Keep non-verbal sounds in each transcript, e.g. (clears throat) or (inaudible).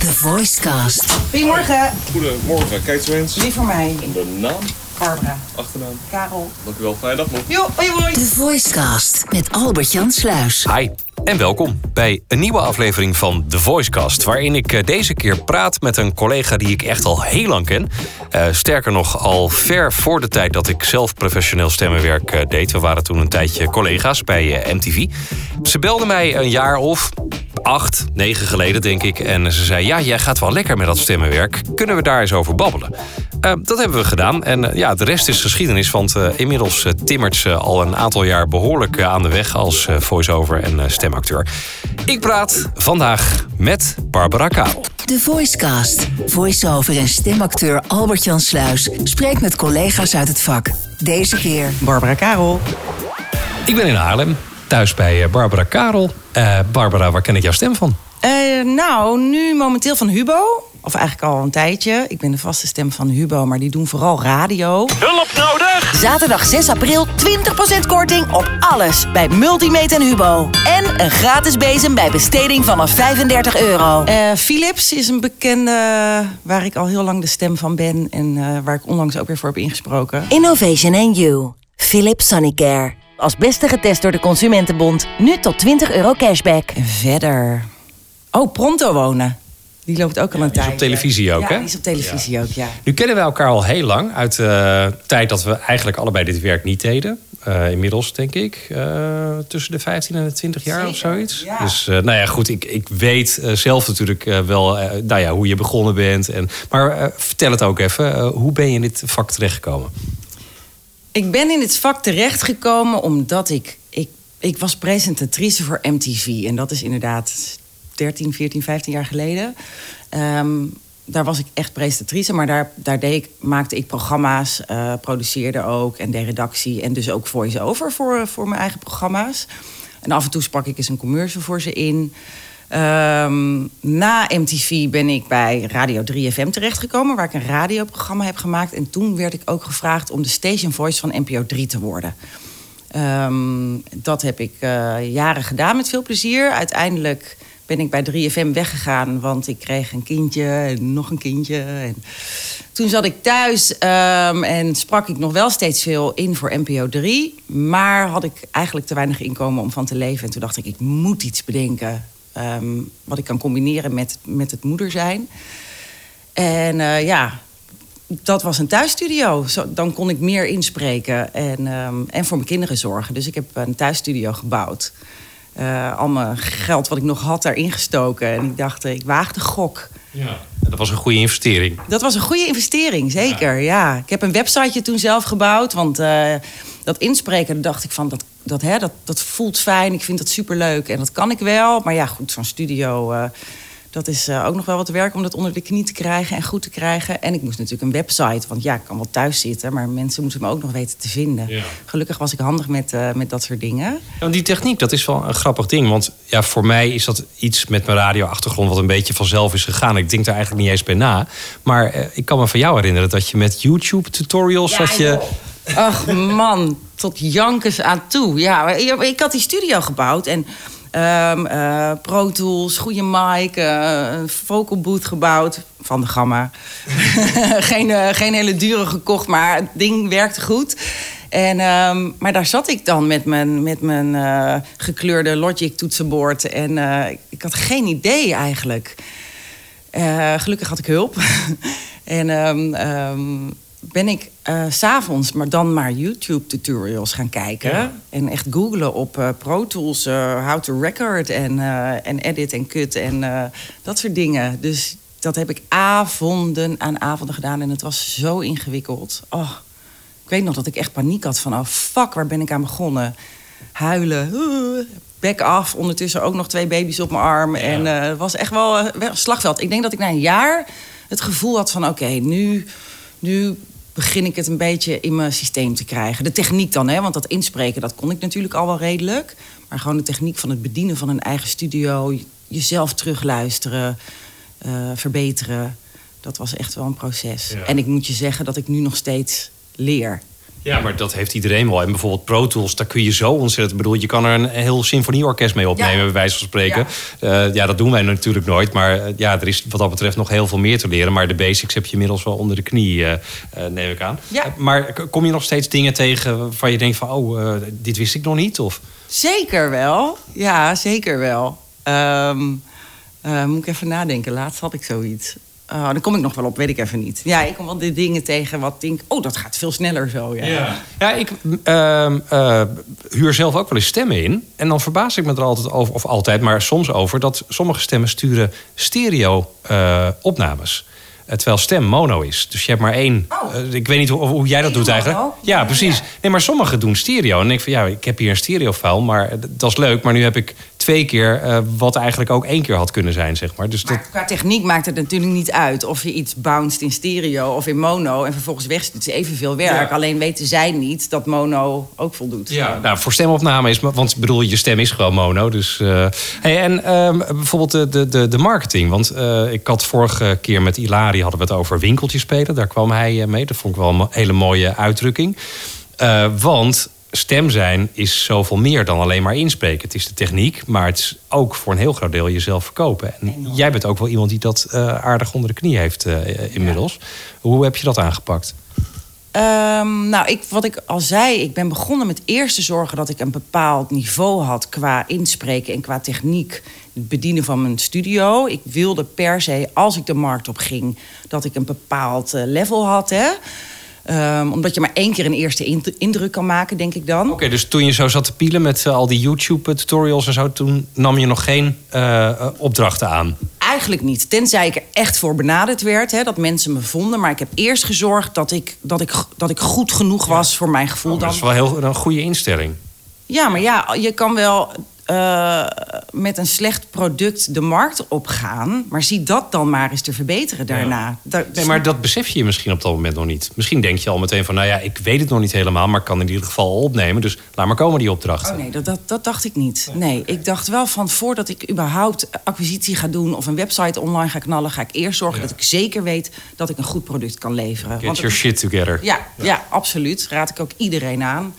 The Voicecast. Goedemorgen. Goedemorgen, kijk eens. Wie voor mij? En de naam, Barbara. achternaam. Karel. Dank u wel, fijne dag nog. Jo, hoi hoi. The Voicecast met Albert-Jan Sluis. Hi en welkom bij een nieuwe aflevering van The Voicecast. Waarin ik eh, deze keer praat met een collega die ik echt al heel lang ken. Eh, sterker nog, al ver voor de tijd dat ik zelf professioneel stemmenwerk eh, deed. We waren toen een tijdje collega's bij MTV. Ze belde mij een jaar of acht, negen geleden denk ik. En ze zei, ja, jij gaat wel lekker met dat stemmenwerk. Kunnen we daar eens over babbelen? Eh, dat hebben we gedaan. En eh, ja, de rest is geschiedenis. Want eh, inmiddels timmert ze al een aantal jaar behoorlijk eh, aan de weg als voice-over en stemacteur. Ik praat vandaag met Barbara Karel. The Voicecast. Voice-over en stemacteur Albert-Jan Sluis spreekt met collega's uit het vak. Deze keer Barbara Karel. Ik ben in Haarlem, thuis bij eh, Barbara Karel. Eh, Barbara, waar ken ik jouw stem van? Eh, nou, nu momenteel van Hubo. Of eigenlijk al een tijdje. Ik ben de vaste stem van Hubo, maar die doen vooral radio. Zaterdag 6 april 20% korting op alles bij Multimeet en Hubo. En een gratis bezem bij besteding vanaf 35 euro. Eh, Philips is een bekende waar ik al heel lang de stem van ben. En eh, waar ik onlangs ook weer voor heb ingesproken. Innovation and You. Philips Sonicare. Als beste getest door de Consumentenbond. Nu tot 20 euro cashback. En verder. Oh, Pronto wonen. Die loopt ook al een die is tijd. op televisie ook, ja, hè? Die is op televisie ook, ja. Nu kennen we elkaar al heel lang. Uit de tijd dat we eigenlijk allebei dit werk niet deden. Eh, inmiddels denk ik eh, tussen de 15 en de 20 jaar of zoiets. ja. Dus eh, nou ja, goed, ik, ik weet eh, zelf natuurlijk eh, wel eh, nou ja, hoe je begonnen bent. En, maar eh, vertel het ook even, eh, hoe ben je in dit vak terechtgekomen? Ik ben in dit vak terechtgekomen omdat ik, ik... Ik was presentatrice voor MTV. En dat is inderdaad 13, 14, 15 jaar geleden. Ehm, daar was ik echt presentatrice. Maar daar, daar deed ik, maakte ik programma's, eh, produceerde ook en deed redactie. En dus ook voice-over voor, voor mijn eigen programma's. En af en toe sprak ik eens een commercial voor ze in. Ehm, na MTV ben ik bij Radio 3FM terechtgekomen, waar ik een radioprogramma heb gemaakt. En toen werd ik ook gevraagd om de station voice van NPO 3 te worden. Ehm, dat heb ik eh, jaren gedaan met veel plezier. Uiteindelijk ben ik bij 3FM weggegaan, want ik kreeg een kindje en nog een kindje. En toen zat ik thuis ehm, en sprak ik nog wel steeds veel in voor NPO 3. Maar had ik eigenlijk te weinig inkomen om van te leven. En toen dacht ik, ik moet iets bedenken ehm, wat ik kan combineren met, met het moeder zijn. En eh, ja, dat was een thuisstudio. Zo, dan kon ik meer inspreken en, ehm, en voor mijn kinderen zorgen. Dus ik heb een thuisstudio gebouwd. Eh, al mijn geld wat ik nog had daarin gestoken. En ik dacht, eh, ik waag de gok. Ja. Dat was een goede investering. Dat was een goede investering, zeker. Ja. Ik heb een websiteje toen zelf gebouwd. Want dat inspreken, dacht ik van, dat, dat, hè, dat, dat voelt fijn. Ik vind dat superleuk en dat kan ik wel. Maar ja, goed, zo'n studio, eh, dat is eh, ook nog wel wat werk... om dat onder de knie te krijgen en goed te krijgen. En ik moest natuurlijk een website, want ja, ik kan wel thuis zitten... maar mensen moeten me ook nog weten te vinden. Ja. Gelukkig was ik handig met, eh, met dat soort dingen. Ja, want die techniek, dat is wel een grappig ding. Want ja, voor mij is dat iets met mijn radioachtergrond... wat een beetje vanzelf is gegaan. Ik denk daar eigenlijk niet eens bij na. Maar ik kan me van jou herinneren dat je met YouTube-tutorials... dat je... Ach man, tot jankers aan toe. Ja, ik had die studio gebouwd en eh, Pro Tools, goede mic, eh, een vocal booth gebouwd van de Gamma. (laughs) geen, eh, geen hele dure gekocht, maar het ding werkte goed. En, ehm, maar daar zat ik dan met mijn, met mijn gekleurde Logic toetsenbord. En ik had geen idee eigenlijk. Gelukkig had ik hulp. (laughs) en ehm, ben ik s s'avonds maar dan maar YouTube-tutorials gaan kijken. Ja. En echt googlen op eh, Pro Tools, eh, how to record en, en edit en cut en dat soort dingen. Dus dat heb ik avonden aan avonden gedaan en het was zo ingewikkeld. Oh, ik weet nog dat ik echt paniek had van, oh fuck, waar ben ik aan begonnen? Huilen, uh, bek af, ondertussen ook nog twee baby's op mijn arm. En het was echt wel, wel een slagveld. Ik denk dat ik na een jaar het gevoel had van, oké, nu, nu begin ik het een beetje in mijn systeem te krijgen. De techniek dan, hè, want dat inspreken, dat kon ik natuurlijk al wel redelijk. Maar gewoon de techniek van het bedienen van een eigen studio, jezelf terugluisteren, eh, verbeteren. Dat was echt wel een proces. Ja. En ik moet je zeggen dat ik nu nog steeds leer. Ja, maar dat heeft iedereen wel. En bijvoorbeeld Pro Tools, daar kun je zo ontzettend... bedoel, je kan er een heel symfonieorkest mee opnemen, Ja. bij wijze van spreken. Ja. ja, dat doen wij natuurlijk nooit. Maar eh, ja, er is wat dat betreft nog heel veel meer te leren. Maar de basics heb je inmiddels wel onder de knie, eh, eh, neem ik aan. Ja. Eh, maar kom je nog steeds dingen tegen waarvan je denkt van... oh, eh, dit wist ik nog niet? Of... Zeker wel. Ja, zeker wel. Ehm, eh, moet ik even nadenken. Laatst had ik zoiets. Oh, dan kom ik nog wel op, weet ik even niet. Ja, ik kom wel de dingen tegen wat denk... oh, dat gaat veel sneller zo. Ja. Ja, ik ehm, eh, huur zelf ook wel eens stemmen in. En dan verbaas ik me er altijd over, of altijd, maar soms over... dat sommige stemmen sturen stereo-opnames. Terwijl stem mono is. Dus je hebt maar één. Oh. eh, ik weet niet hoe, hoe jij dat doet eigenlijk. mono? Ja, precies. ja. Nee, maar sommigen doen stereo. En ik van ja, ik heb hier een stereo-file, maar dat is leuk. Maar nu heb ik twee keer eh, wat eigenlijk ook één keer had kunnen zijn, zeg maar. Dus dat, qua techniek maakt het natuurlijk niet uit of je iets bounced in stereo of in mono en vervolgens wegstuurt. Het is evenveel werk. Ja. Alleen weten zij niet dat mono ook voldoet. Ja, nou, voor stemopname is... Want ik bedoel, je stem is gewoon mono. Dus, eh, hey, en ehm, bijvoorbeeld de, de, de, de marketing. Want ik had vorige keer met Ilari hadden we het over winkeltjes spelen. Daar kwam hij eh, mee. Dat vond ik wel een hele mooie uitdrukking. Eh, want stem zijn is zoveel meer dan alleen maar inspreken. Het is de techniek, maar het is ook voor een heel groot deel jezelf verkopen. En jij bent ook wel iemand die dat eh, aardig onder de knie heeft inmiddels. Hoe heb je dat aangepakt? Ehm, nou, ik, wat ik al zei, ik ben begonnen met eerst te zorgen dat ik een bepaald niveau had qua inspreken en qua techniek. Het bedienen van mijn studio. Ik wilde per se, als ik de markt op ging, dat ik een bepaald eh, level had. Hè? Ehm, omdat je maar één keer een eerste ind- indruk kan maken, denk ik dan. Oké, dus toen je zo zat te pielen met eh, al die YouTube-tutorials en zo... toen nam je nog geen eh, eh, opdrachten aan? Eigenlijk niet. Tenzij ik er echt voor benaderd werd, hè, dat mensen me vonden. Maar ik heb eerst gezorgd dat ik, dat ik, dat ik goed genoeg was voor mijn gevoel. dat dan. is wel heel, een goede instelling. Ja, maar ja, je kan wel eh, met een slecht product de markt opgaan. Maar zie dat dan maar eens te verbeteren daarna. Nee, maar dat besef je misschien op dat moment nog niet. Misschien denk je al meteen van... nou ja, ik weet het nog niet helemaal... maar ik kan in ieder geval al opnemen. Dus laat maar komen die opdrachten. Oh nee, dat, dat, dat dacht ik niet. Nee, ik dacht wel van voordat ik überhaupt acquisitie ga doen... of een website online ga knallen... ga ik eerst zorgen dat ik zeker weet dat ik een goed product kan leveren. Get Want your shit together. Ja, ja. absoluut. Raad ik ook iedereen aan.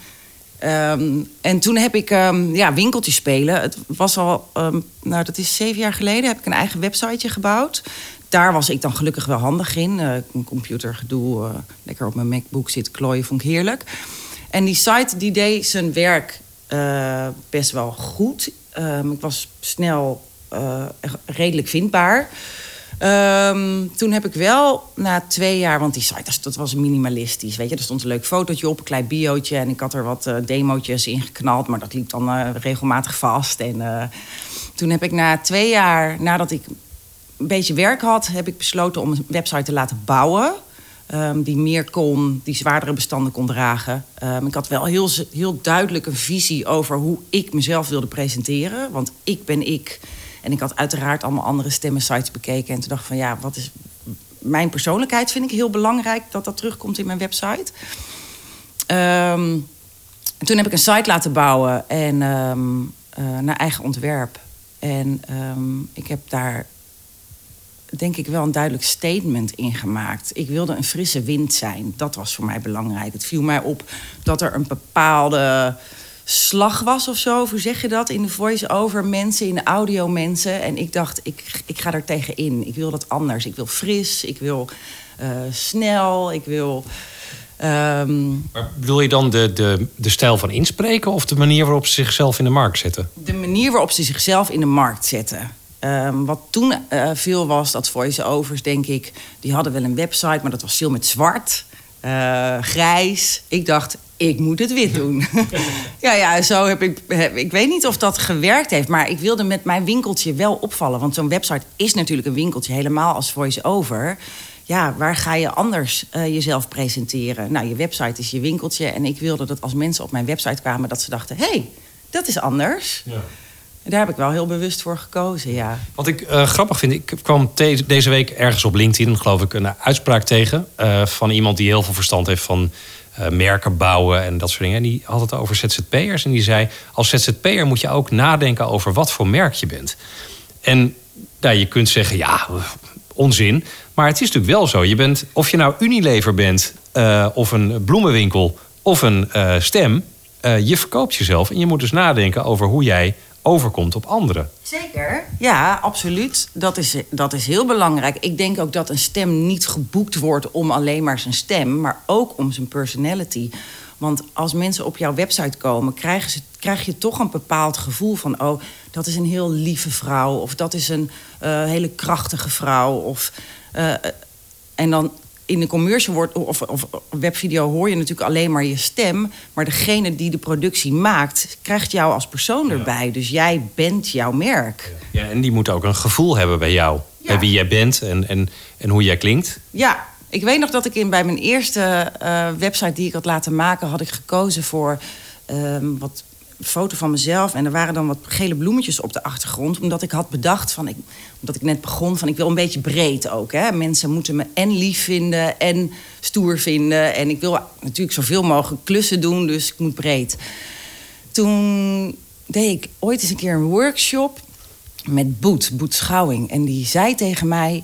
Ehm, en toen heb ik ehm, ja, winkeltjes spelen. Het was al, ehm, nou dat is zeven jaar geleden, heb ik een eigen websiteje gebouwd. Daar was ik dan gelukkig wel handig in. Eh, een computergedoe, eh, lekker op mijn MacBook zitten klooien, vond ik heerlijk. En die site die deed zijn werk eh, best wel goed. Ik was snel redelijk vindbaar. Ehm, toen heb ik wel na twee jaar, want die site dat, was minimalistisch. Weet je, er stond een leuk fotootje op, een klein biootje. En ik had er wat eh demootjes in geknald, maar dat liep dan eh, regelmatig vast. En eh, toen heb ik na twee jaar, nadat ik een beetje werk had, heb ik besloten om een website te laten bouwen. ehm, die meer kon, die zwaardere bestanden kon dragen. Ehm, ik had wel heel, heel duidelijk een visie over hoe ik mezelf wilde presenteren. Want ik ben ik. En ik had uiteraard allemaal andere stemmensites bekeken. En toen dacht ik van ja, wat is. Mijn persoonlijkheid vind ik heel belangrijk dat dat terugkomt in mijn website. Ehm, en toen heb ik een site laten bouwen en ehm, eh, naar eigen ontwerp. En ehm, ik heb daar denk ik wel een duidelijk statement in gemaakt. Ik wilde een frisse wind zijn. Dat was voor mij belangrijk. Het viel mij op dat er een bepaalde slag was of zo. Hoe zeg je dat? In de voice-over mensen, in de audio mensen. En ik dacht, ik, ik ga er tegenin. Ik wil dat anders. Ik wil fris, ik wil eh, snel, ik wil... ehm, Maar bedoel je dan de, de, de stijl van inspreken... of de manier waarop ze zichzelf in de markt zetten? de manier waarop ze zichzelf in de markt zetten. Ehm, wat toen eh, veel was, dat voice-overs, denk ik... die hadden wel een website, maar dat was veel met zwart, eh, grijs. Ik dacht, ik moet het wit doen. (laughs) ja, ja, zo heb ik... Heb, ik weet niet of dat gewerkt heeft... maar ik wilde met mijn winkeltje wel opvallen. Want zo'n website is natuurlijk een winkeltje, helemaal als voice-over... Ja, waar ga je anders eh, jezelf presenteren? Nou, je website is je winkeltje. En ik wilde dat als mensen op mijn website kwamen... dat ze dachten, hé, hey, dat is anders. En daar heb ik wel heel bewust voor gekozen, ja. Wat ik eh, grappig vind, ik kwam deze week ergens op LinkedIn, geloof ik, een uitspraak tegen eh, van iemand die heel veel verstand heeft van eh, merken bouwen en dat soort dingen. En die had het over ZZP'ers en die zei: als ZZP'er moet je ook nadenken over wat voor merk je bent. En nou, je kunt zeggen, ja, onzin. Maar het is natuurlijk wel zo. Je bent, of je nou Unilever bent eh, of een bloemenwinkel. of een eh, stem. Je verkoopt jezelf en je moet dus nadenken over hoe jij overkomt op anderen. Zeker. Ja, absoluut. Dat is, dat is heel belangrijk. Ik denk ook dat een stem niet geboekt wordt om alleen maar zijn stem, maar ook om zijn personality. Want als mensen op jouw website komen, krijgen ze, krijg je toch een bepaald gevoel van: oh, dat is een heel lieve vrouw, of dat is een eh, hele krachtige vrouw. Of, eh, en dan in de commercial wordt, of, of webvideo hoor je natuurlijk alleen maar je stem. Maar degene die de productie maakt, krijgt jou als persoon erbij. Dus jij bent jouw merk. Ja, en die moet ook een gevoel hebben bij jou. Ja. Bij wie jij bent en, en, en hoe jij klinkt. Ja, ik weet nog dat ik in, bij mijn eerste eh, website die ik had laten maken, had ik gekozen voor ehm, wat foto van mezelf. En er waren dan wat gele bloemetjes op de achtergrond. Omdat ik had bedacht van, ik, omdat ik net begon, van ik wil een beetje breed ook. Hè. Mensen moeten me en lief vinden en stoer vinden. En ik wil natuurlijk zoveel mogelijk klussen doen, dus ik moet breed. Toen deed ik ooit eens een keer een workshop met Boet, Boet Schouwing. En die zei tegen mij...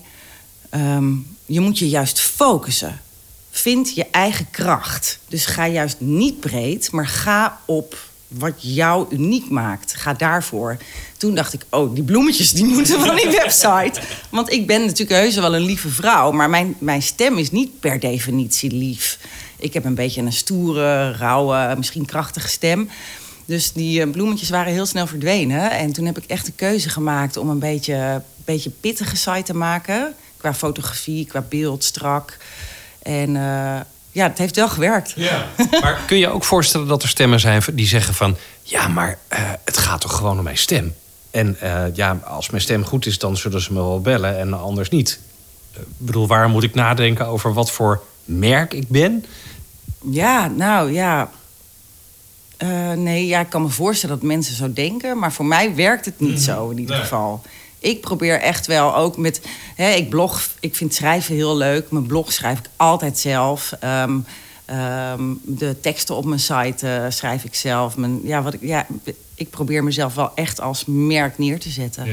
ehm, je moet je juist focussen. Vind je eigen kracht. Dus ga juist niet breed, maar ga op wat jou uniek maakt. Ga daarvoor. Toen dacht ik, oh, die bloemetjes die moeten van die website. Want ik ben natuurlijk heus wel een lieve vrouw... maar mijn, mijn stem is niet per definitie lief. Ik heb een beetje een stoere, rauwe, misschien krachtige stem... Dus die eh, bloemetjes waren heel snel verdwenen. En toen heb ik echt de keuze gemaakt om een beetje, beetje pittige site te maken. Qua fotografie, qua beeld, strak. En eh, ja, het heeft wel gewerkt. Maar kun je ook voorstellen dat er stemmen zijn die zeggen van... ja, maar eh, het gaat toch gewoon om mijn stem? En eh, ja, als mijn stem goed is, dan zullen ze me wel bellen en anders niet. Eh, Ik bedoel, waar moet ik nadenken over wat voor merk ik ben? Ja, nou ja. Nee, ja, ik kan me voorstellen dat mensen zo denken. Maar voor mij werkt het niet zo in ieder geval. Ik probeer echt wel ook met. Hè, ik blog, ik vind schrijven heel leuk. Mijn blog schrijf ik altijd zelf. Ehm, ehm, de teksten op mijn site eh, schrijf ik zelf. Mijn, ja, wat ik, ja, ik probeer mezelf wel echt als merk neer te zetten.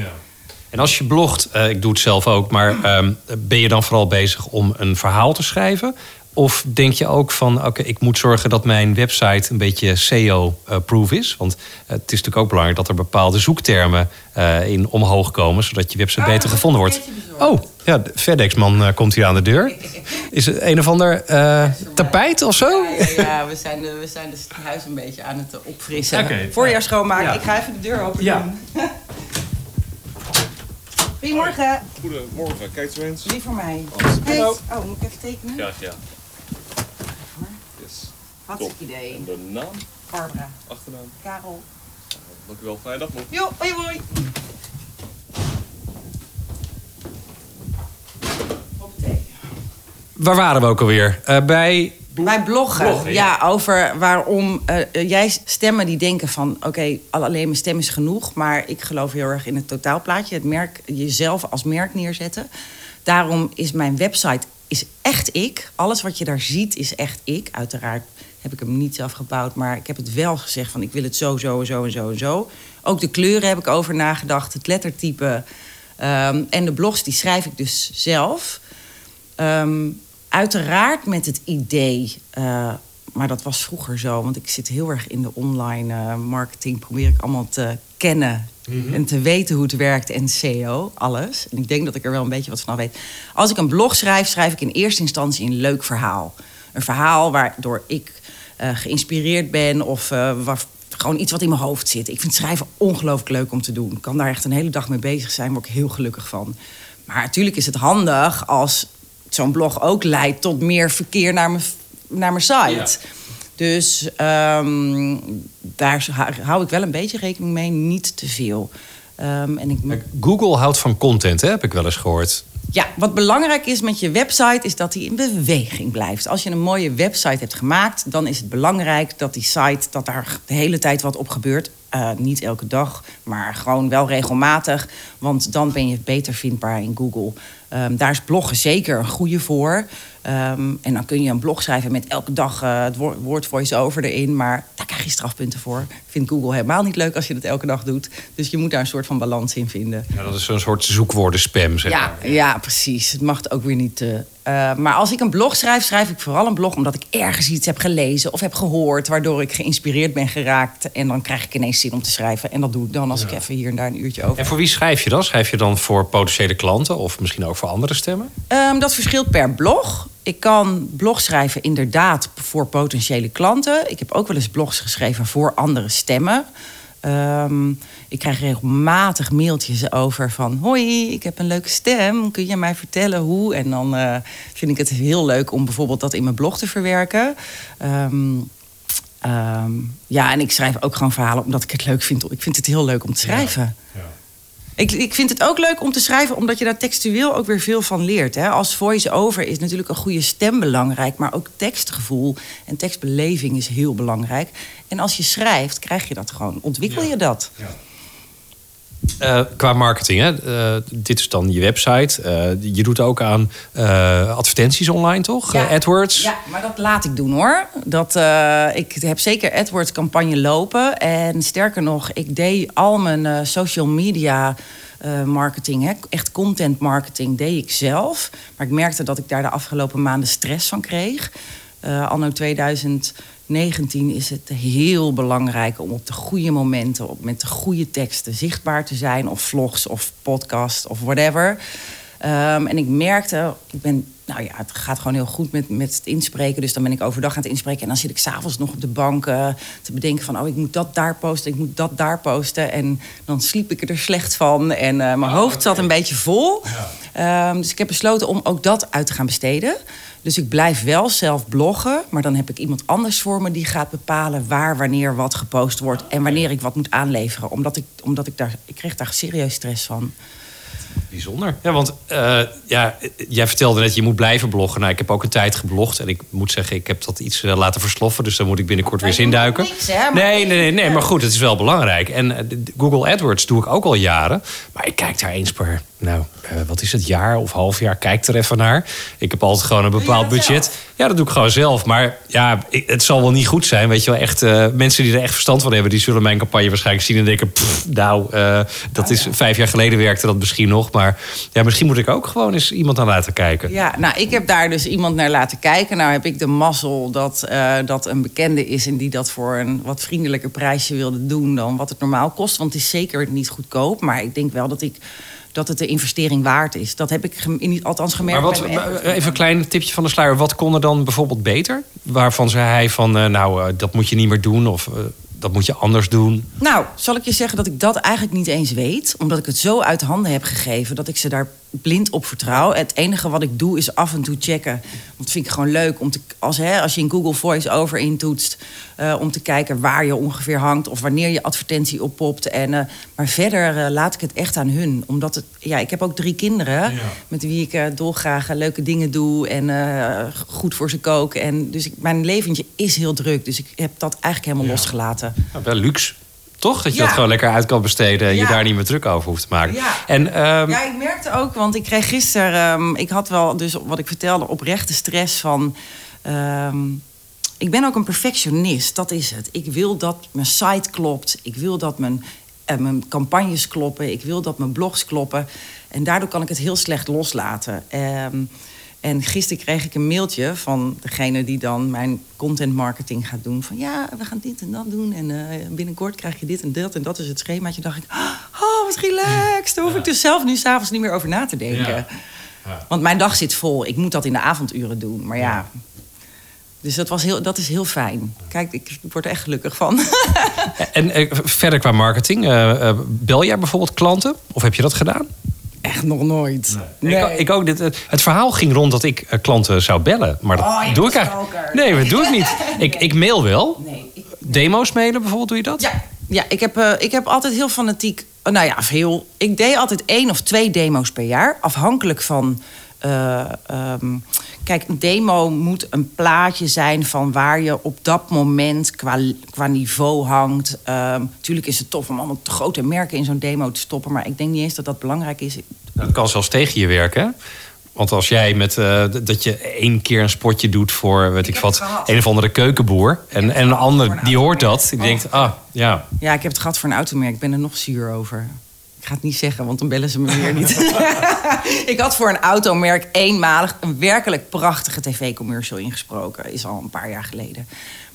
En als je blogt, eh, ik doe het zelf ook, maar ehm, ben je dan vooral bezig om een verhaal te schrijven? Of denk je ook van, oké, ik moet zorgen dat mijn website een beetje SEO-proof is? Want eh, het is natuurlijk ook belangrijk dat er bepaalde zoektermen eh, in omhoog komen, zodat je website beter gevonden wordt. Oh, ja, de FedEx-man eh, komt hier aan de deur. Is het een of ander eh, tapijt of zo? Ja, ja, ja, we zijn, de, we zijn de- het huis een beetje aan het opfrissen. Oké. Voorjaar schoonmaken. Ja. Ik ga even de deur open Ja. doen. Goedemorgen. Goedemorgen, eens. Wie voor mij? Alles. Hey. Hallo. Oh, moet ik even tekenen? Graag ja. Yes. Hartstikke idee. En de naam, Barbara. achternaam. Karel. Dank u wel, fijne dag nog. Jo, hoi hoi. Hoppatee. Waar waren we ook alweer? Eh, bij Bij bloggen, Bloggen, ja. over waarom eh, eh, jij stemmen die denken van... oké, al alleen mijn stem is genoeg... maar ik geloof heel erg in het totaalplaatje. Het merk, jezelf als merk neerzetten. Daarom is mijn website is echt ik. Alles wat je daar ziet is echt ik. Uiteraard heb ik hem niet zelf gebouwd... maar ik heb het wel gezegd van ik wil het zo, zo, zo en zo en zo. Ook de kleuren heb ik over nagedacht. Het lettertype. ehm, en de blogs die schrijf ik dus zelf... Ehm, uiteraard met het idee, eh, maar dat was vroeger zo, want ik zit heel erg in de online eh, marketing, probeer ik allemaal te kennen en te weten hoe het werkt en SEO, alles. En ik denk dat ik er wel een beetje wat van weet. Als ik een blog schrijf, schrijf ik in eerste instantie een leuk verhaal. Een verhaal waardoor ik geïnspireerd ben of eh, waar, gewoon iets wat in mijn hoofd zit. Ik vind schrijven ongelooflijk leuk om te doen. Ik kan daar echt een hele dag mee bezig zijn, daar word ik heel gelukkig van. Maar natuurlijk is het handig als zo'n blog ook leidt tot meer verkeer naar mijn, naar mijn site. Dus ehm, daar hou- hou ik wel een beetje rekening mee, niet te veel. Ehm, en ik, Google houdt van content, hè, heb ik wel eens gehoord. Ja, wat belangrijk is met je website is dat die in beweging blijft. Als je een mooie website hebt gemaakt, dan is het belangrijk dat die site dat daar de hele tijd wat op gebeurt. Eh, niet elke dag, maar gewoon wel regelmatig. Want dan ben je beter vindbaar in Google. Ehm, daar is bloggen zeker een goede voor. Ehm, en dan kun je een blog schrijven met elke dag eh, het woord, voice-over erin. Maar je strafpunten voor. Vindt Google helemaal niet leuk als je dat elke dag doet. Dus je moet daar een soort van balans in vinden. Ja, dat is zo'n soort zoekwoordenspam, zeg Ja, maar. ja, precies. Het mag ook weer niet te Eh, maar als ik een blog schrijf, schrijf ik vooral een blog omdat ik ergens iets heb gelezen of heb gehoord, waardoor ik geïnspireerd ben geraakt. En dan krijg ik ineens zin om te schrijven. En dat doe ik dan als ik even hier en daar een uurtje over. En voor wie schrijf je dan? Schrijf je dan voor potentiële klanten of misschien ook voor andere stemmen? Ehm, dat verschilt per blog. Ik kan blog schrijven inderdaad voor potentiële klanten. Ik heb ook wel eens blogs geschreven voor andere stemmen. Ehm, ik krijg regelmatig mailtjes over van... hoi, ik heb een leuke stem, kun je mij vertellen hoe? En dan eh, vind ik het heel leuk om bijvoorbeeld dat in mijn blog te verwerken. Ehm, ehm, ja, en ik schrijf ook gewoon verhalen omdat ik het leuk vind. Ik vind het heel leuk om te schrijven. Ik, ik vind het ook leuk om te schrijven, omdat je daar textueel ook weer veel van leert. Hè? Als voice-over is natuurlijk een goede stem belangrijk, maar ook tekstgevoel en tekstbeleving is heel belangrijk. En als je schrijft, krijg je dat gewoon, ontwikkel je dat. Uh, qua marketing, hè? Uh, dit is dan je website. Uh, je doet ook aan advertenties online, toch? Ja. AdWords. Ja, maar dat laat ik doen hoor. Dat, ik heb zeker AdWords-campagne lopen. En sterker nog, ik deed al mijn social media marketing, hè? echt content marketing, deed ik zelf. Maar ik merkte dat ik daar de afgelopen maanden stress van kreeg. Anno 2000. 19 is het heel belangrijk om op de goede momenten, op, met de goede teksten zichtbaar te zijn, of vlogs of podcast of whatever. Um, en ik merkte, ik ben, nou ja, het gaat gewoon heel goed met, met het inspreken. Dus dan ben ik overdag aan het inspreken. En dan zit ik s'avonds nog op de bank uh, te bedenken van... oh, ik moet dat daar posten, ik moet dat daar posten. En dan sliep ik er slecht van. En uh, mijn hoofd zat een beetje vol. Ja. Um, dus ik heb besloten om ook dat uit te gaan besteden. Dus ik blijf wel zelf bloggen, maar dan heb ik iemand anders voor me die gaat bepalen waar, wanneer wat gepost wordt en wanneer ik wat moet aanleveren. Omdat ik, omdat ik daar, ik kreeg daar serieus stress van. Bijzonder. Ja, want uh, ja, jij vertelde net, je moet blijven bloggen. Nou, ik heb ook een tijd geblogd. En ik moet zeggen, ik heb dat iets uh, laten versloffen. Dus daar moet ik binnenkort weer zinduiken. Niks, hè, nee, nee, nee, nee, maar goed, het is wel belangrijk. En uh, Google AdWords doe ik ook al jaren. Maar ik kijk daar eens per, nou, wat is het, jaar of half jaar. Kijk er even naar. Ik heb altijd gewoon een bepaald budget. Ja, dat doe ik gewoon zelf. Maar ja, het zal wel niet goed zijn. Weet je wel, echt mensen die er echt verstand van hebben... die zullen mijn campagne waarschijnlijk zien en denken... Pff, nou, dat is vijf jaar geleden werkte dat misschien nog. Maar ja, misschien moet ik ook gewoon eens iemand aan laten kijken. Ja, nou, ik heb daar dus iemand naar laten kijken. Nou heb ik de mazzel dat dat een bekende is... en die dat voor een wat vriendelijker prijsje wilde doen... dan wat het normaal kost. Want het is zeker niet goedkoop. Maar ik denk wel dat ik dat het de investering waard is. Dat heb ik gem althans gemerkt. Maar wat, even een klein tipje van de sluier. Wat kon er dan bijvoorbeeld beter? Waarvan zei hij van, uh, nou, uh, dat moet je niet meer doen... of dat moet je anders doen? Nou, zal ik je zeggen dat ik dat eigenlijk niet eens weet. Omdat ik het zo uit handen heb gegeven dat ik ze daar blind op vertrouw. Het enige wat ik doe is af en toe checken. Want dat vind ik gewoon leuk. Om te, als, hè, als je in Google Voice over intoetst. Uh, om te kijken waar je ongeveer hangt. Of wanneer je advertentie oppopt. En, uh, maar verder uh, laat ik het echt aan hun. Omdat het, ja, ik heb ook drie kinderen. Ja. Met wie ik dolgraag leuke dingen doe. En goed voor ze kook. En dus ik, mijn leventje is heel druk. Dus ik heb dat eigenlijk helemaal ja. losgelaten. Ja, wel luxe. Toch? Dat je ja. dat gewoon lekker uit kan besteden en ja. je daar niet meer druk over hoeft te maken. Ja. En, um... ja, ik merkte ook, want ik kreeg gisteren... Um, ik had wel, dus wat ik vertelde, oprechte stress van... Um, ik ben ook een perfectionist, dat is het. Ik wil dat mijn site klopt. Ik wil dat mijn, uh, mijn campagnes kloppen. Ik wil dat mijn blogs kloppen. En daardoor kan ik het heel slecht loslaten. En gisteren kreeg ik een mailtje van degene die dan mijn content marketing gaat doen. Van ja, we gaan dit en dat doen. En uh, binnenkort krijg je dit en dat. En dat is het schemaatje. dacht ik, oh, wat relaxed. Daar hoef ik dus zelf nu s'avonds niet meer over na te denken. Ja. Ja. Want mijn dag zit vol. Ik moet dat in de avonduren doen. Maar ja, dus dat, was heel, dat is heel fijn. Kijk, ik word er echt gelukkig van. en uh, verder qua marketing, uh, bel jij bijvoorbeeld klanten? Of heb je dat gedaan? Echt nog nooit. Nee. Nee. Ik, ik, ook. Dit, het verhaal ging rond dat ik uh, klanten zou bellen. Maar dat oh, doe ik eigenlijk. Nee, dat doe ik niet. (laughs) Ik, ik mail wel. Nee, ik, Demo's mailen bijvoorbeeld, doe je dat? Ja, ja ik, heb, uh, ik heb altijd heel fanatiek. Uh, nou ja, veel. Ik deed altijd één of twee demo's per jaar. Afhankelijk van. Uh, um, kijk, een demo moet een plaatje zijn van waar je op dat moment qua, qua niveau hangt. Um, tuurlijk is het tof om allemaal te grote merken in zo'n demo te stoppen. Maar ik denk niet eens dat dat belangrijk is. Dat kan zelfs tegen je werken. Want als jij met uh, dat je één keer een spotje doet voor weet ik, ik wat, een of andere keukenboer. En, en een ander die hoort dat. Die oh. denkt, ah ja. Ja, ik heb het gehad voor een automerk. Ik ben er nog zuur over. Ik ga het niet zeggen, want dan bellen ze me weer niet. (laughs) ik had voor een automerk eenmalig een werkelijk prachtige tv-commercial ingesproken. Is al een paar jaar geleden.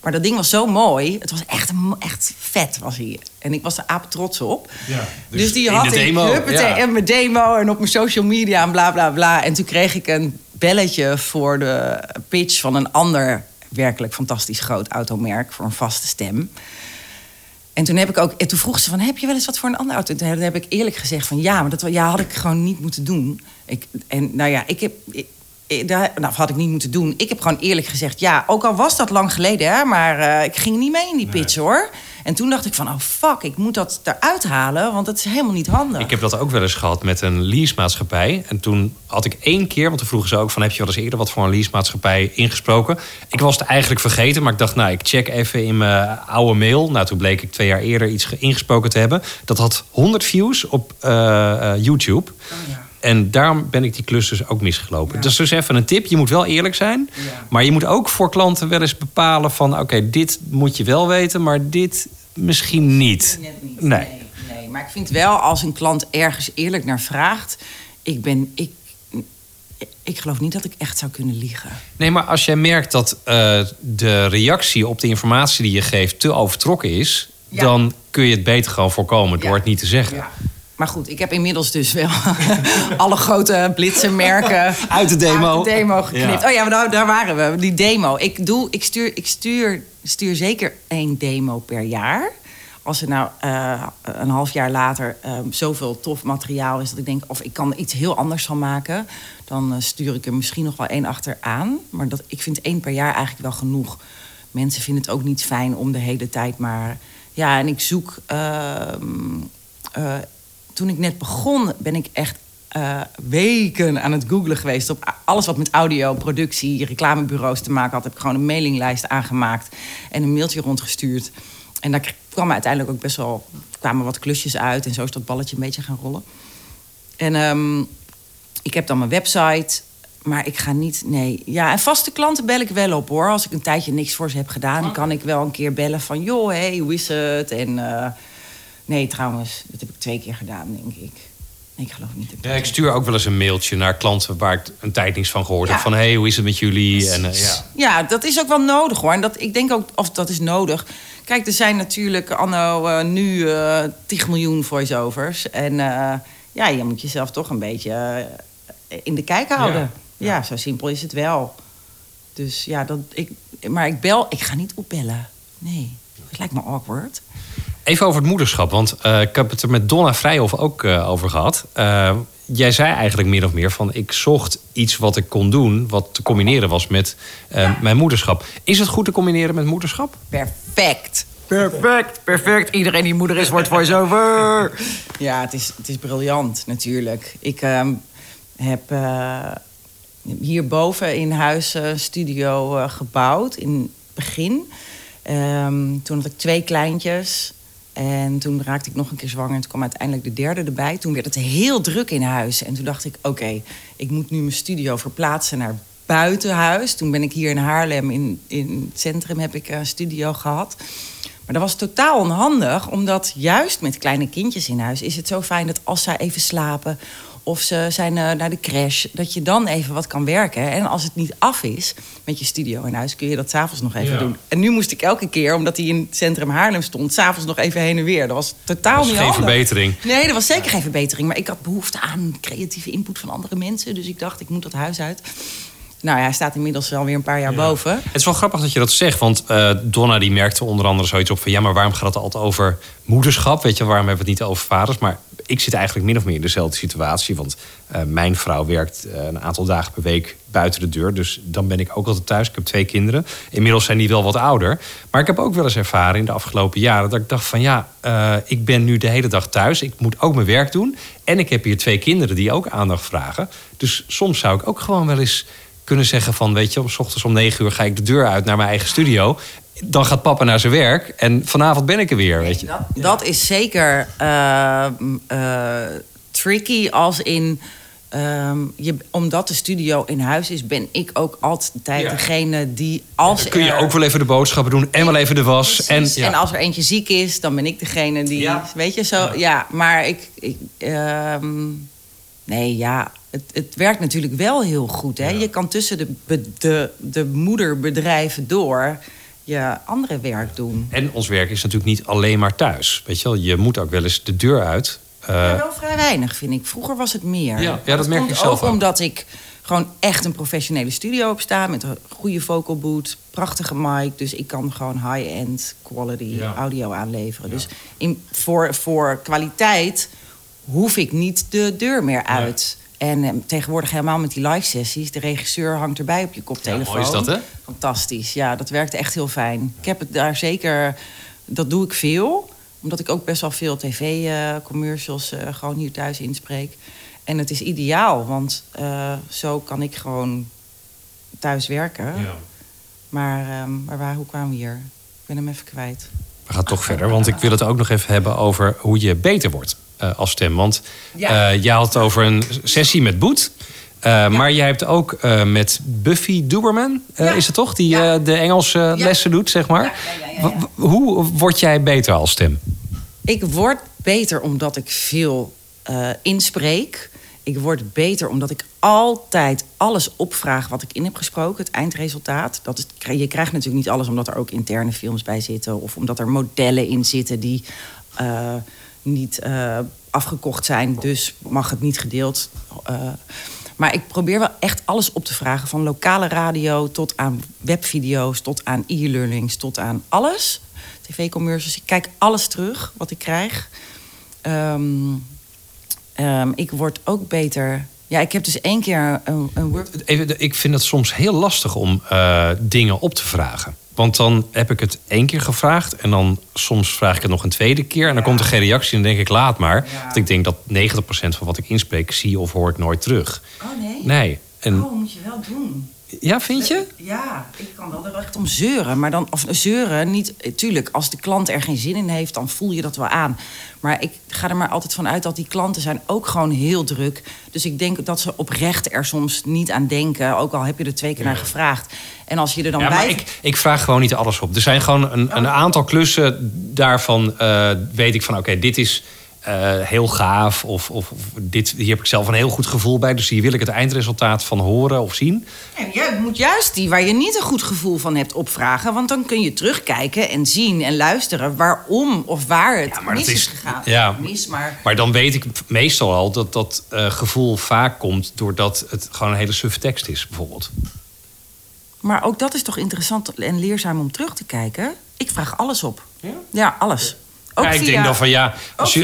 Maar dat ding was zo mooi. Het was echt, echt vet, was hij. En ik was er aap trots op. Ja, dus, dus die had de ik ja. en mijn demo en op mijn social media en bla bla bla. En toen kreeg ik een belletje voor de pitch van een ander werkelijk fantastisch groot automerk voor een vaste stem. En toen, heb ik ook, en toen vroeg ze van, heb je wel eens wat voor een ander auto? Toen heb ik eerlijk gezegd van, ja, maar dat ja, had ik gewoon niet moeten doen. Ik, en nou ja, ik heb... Ik, daar, nou, had ik niet moeten doen. Ik heb gewoon eerlijk gezegd, ja, ook al was dat lang geleden, hè, maar eh, ik ging niet mee in die pitch hoor. En toen dacht ik van, oh fuck, ik moet dat eruit halen, want dat is helemaal niet handig. Ik heb dat ook wel eens gehad met een leasemaatschappij. En toen had ik één keer, want toen vroegen ze ook van... heb je wel eens eerder wat voor een leasemaatschappij ingesproken? Ik was het eigenlijk vergeten, maar ik dacht... nou, ik check even in mijn oude mail. Nou, toen bleek ik twee jaar eerder iets ge- ingesproken te hebben. Dat had 100 views op eh, eh, YouTube. En daarom ben ik die klus dus ook misgelopen. Ja. Dus dus even een tip. Je moet wel eerlijk zijn. Ja. Maar je moet ook voor klanten wel eens bepalen van... oké, dit moet je wel weten, maar dit misschien niet. Net niet. Nee. Nee. nee. Maar ik vind wel als een klant ergens eerlijk naar vraagt. Ik ben. Ik, ik geloof niet dat ik echt zou kunnen liegen. Nee, maar als jij merkt dat eh, de reactie op de informatie die je geeft te overtrokken is, Ja. dan kun je het beter gewoon voorkomen door het niet te zeggen. Maar goed, ik heb inmiddels dus wel (laughs) alle grote blitzenmerken Uit de demo. uit de demo geknipt. Ja. Oh ja, maar daar, daar waren we. Die demo. Ik, doe, ik, stuur, ik stuur, stuur zeker één demo per jaar. Als er nou eh, een half jaar later eh, zoveel tof materiaal is dat ik denk, of ik kan er iets heel anders van maken, dan eh, stuur ik er misschien nog wel één achteraan. Maar dat, ik vind één per jaar eigenlijk wel genoeg. Mensen vinden het ook niet fijn om de hele tijd maar. Ja, en ik zoek. ehm, eh, toen ik net begon, ben ik echt eh, weken aan het googlen geweest op alles wat met audio, productie, reclamebureaus te maken had. Heb ik gewoon een mailinglijst aangemaakt en een mailtje rondgestuurd. En daar kwam uiteindelijk ook best wel kwamen wat klusjes uit en zo is dat balletje een beetje gaan rollen. En ehm, ik heb dan mijn website, maar ik ga niet. Nee, ja, en vaste klanten bel ik wel op hoor. Als ik een tijdje niks voor ze heb gedaan, kan ik wel een keer bellen van joh, hey, hoe is het? En eh, nee, trouwens, dat heb ik twee keer gedaan, denk ik. Nee, ik geloof niet. ik Ja, dat ik stuur ook wel eens een mailtje naar klanten waar ik een tijd niets van gehoord Ja. heb. Van hey, hoe is het met jullie? En, eh, ja. Ja, dat is ook wel nodig hoor. En dat, ik denk ook, of dat is nodig. Kijk, er zijn natuurlijk anno eh, nu eh 10 miljoen voice-overs. En ja, je moet jezelf toch een beetje in de kijk houden. Ja, Ja, zo simpel is het wel. Dus ja, dat, ik, maar ik bel, ik ga niet opbellen. Nee, het lijkt me awkward. Even over het moederschap, want eh, ik heb het er met Donna Vrijhoff ook eh, over gehad. Eh, jij zei eigenlijk meer of meer van ik zocht iets wat ik kon doen, wat te combineren was met eh, mijn moederschap. Is het goed te combineren met moederschap? Perfect. Perfect, perfect. Iedereen die moeder is, wordt voice-over. (laughs) Ja, het is, het is briljant natuurlijk. Ik ehm, heb eh, hierboven in huis een studio eh, gebouwd in het begin. Ehm, toen had ik twee kleintjes. En toen raakte ik nog een keer zwanger. En toen kwam uiteindelijk de derde erbij. Toen werd het heel druk in huis. En toen dacht ik, oké, ik moet nu mijn studio verplaatsen naar buitenhuis. Toen ben ik hier in Haarlem, in, in het centrum, heb ik een studio gehad. Maar dat was totaal onhandig, omdat juist met kleine kindjes in huis is het zo fijn dat als zij even slapen of ze zijn eh, naar de crash, dat je dan even wat kan werken. En als het niet af is met je studio in huis, kun je dat s'avonds nog even Ja. doen. En nu moest ik elke keer, omdat hij in het centrum Haarlem stond, s'avonds nog even heen en weer. Dat was totaal Dat niet geen handig. verbetering. Nee, dat was zeker geen verbetering. Maar ik had behoefte aan creatieve input van andere mensen. Dus ik dacht, ik moet dat huis uit. Nou ja, hij staat inmiddels wel weer een paar jaar boven. Het is wel grappig dat je dat zegt, want eh, Donna die merkte onder andere zoiets op van ja, maar waarom gaat het altijd over moederschap? Weet je, waarom hebben we het niet over vaders? Maar ik zit eigenlijk min of meer in dezelfde situatie, want eh, mijn vrouw werkt eh, een aantal dagen per week buiten de deur, dus dan ben ik ook altijd thuis. Ik heb twee kinderen. Inmiddels zijn die wel wat ouder, maar ik heb ook wel eens ervaren in de afgelopen jaren dat ik dacht van ja, eh, ik ben nu de hele dag thuis, ik moet ook mijn werk doen en ik heb hier twee kinderen die ook aandacht vragen. Dus soms zou ik ook gewoon wel eens kunnen zeggen van, weet je, om ochtends om negen uur ga ik de deur uit naar mijn eigen studio. Dan gaat papa naar zijn werk en vanavond ben ik er weer, weet je. Dat, dat is zeker eh, eh, tricky als in... ehm, je, omdat de studio in huis is, ben ik ook altijd Ja. degene die als Dan kun je er- ook wel even de boodschappen doen en wel even de was. En, ja. En als er eentje ziek is, dan ben ik degene die. Ja. Weet je zo? Ja, maar ik. ik ehm, nee, ja. Het, het werkt natuurlijk wel heel goed. Hè? Ja. Je kan tussen de, de, de moederbedrijven door je andere werk doen. En ons werk is natuurlijk niet alleen maar thuis. Weet je wel, je moet ook wel eens de deur uit. Eh, Ja, wel vrij weinig, vind ik. Vroeger was het meer. Ja, ja, dat merk ik zelf ook ook. omdat ik gewoon echt een professionele studio heb staan... met een goede vocal boot, prachtige mic. Dus ik kan gewoon high-end quality Ja. audio aanleveren. Dus in, voor, voor kwaliteit hoef ik niet de deur meer uit. En eh, tegenwoordig helemaal met die live-sessies... de regisseur hangt erbij op je koptelefoon. mooi is dat, hè? Fantastisch, ja, dat werkt echt heel fijn. Ik heb het daar zeker, dat doe ik veel. Omdat ik ook best wel veel tv-commercials eh, gewoon hier thuis inspreek. En het is ideaal, want eh, zo kan ik gewoon thuis werken. Maar, ehm, maar waar, hoe kwamen we hier? Ik ben hem even kwijt. We gaan toch verder, want ik wil het ook nog even hebben over hoe je beter wordt eh, als stem. Want Ja. eh, jij had het over een sessie met Boet. Eh, Maar jij hebt ook eh, met Buffy Duberman, eh, Ja. is het toch? Die Ja. eh, de Engelse Ja. lessen doet, zeg maar. Ja, ja, ja, ja, ja. W- w- Hoe word jij beter als stem? Ik word beter omdat ik veel eh, inspreek. Ik word beter omdat ik altijd alles opvraag wat ik in heb gesproken. Het eindresultaat. Dat is, je krijgt natuurlijk niet alles omdat er ook interne films bij zitten. Of omdat er modellen in zitten die eh, niet eh, afgekocht zijn. Dus mag het niet gedeeld. eh, maar ik probeer wel echt alles op te vragen. Van lokale radio tot aan webvideo's, tot aan e-learnings, tot aan alles. TV-commercials. Ik kijk alles terug wat ik krijg. Ehm, ehm, ik word ook beter. Ja, ik heb dus één keer een, een. Even, ik vind het soms heel lastig om eh, dingen op te vragen. Want dan heb ik het één keer gevraagd en dan soms vraag ik het nog een tweede keer. En dan komt er geen reactie en dan denk ik laat maar. Ja. Want ik denk dat 90% van wat ik inspreek zie of hoor ik nooit terug. Oh nee? Nee. En, Oh, moet je wel doen. Ja, vind je? Ja, ik kan wel er echt om zeuren. Maar dan, of zeuren, niet. eh, Tuurlijk, als de klant er geen zin in heeft, dan voel je dat wel aan. Maar ik ga er maar altijd van uit dat die klanten zijn ook gewoon heel druk. Dus ik denk dat ze oprecht er soms niet aan denken. Ook al heb je er twee keer naar gevraagd. En als je er dan Ja, maar bij. ik, ik vraag gewoon niet alles op. Er zijn gewoon een, een aantal klussen daarvan eh, weet ik van oké, dit is eh, heel gaaf. Of, of, dit, hier heb ik zelf een heel goed gevoel bij. Dus hier wil ik het eindresultaat van horen of zien. En je moet juist die waar je niet een goed gevoel van hebt opvragen. Want dan kun je terugkijken en zien en luisteren waarom of waar het Ja, maar mis dat is, is- gegaan. ja. Mis, maar Maar dan weet ik meestal al dat dat eh, gevoel vaak komt doordat het gewoon een hele suffe tekst is, bijvoorbeeld. Maar ook dat is toch interessant en leerzaam om terug te kijken. Ik vraag alles op. Ja? Ja, alles. Ook ja, ik via- denk dan van ja, als,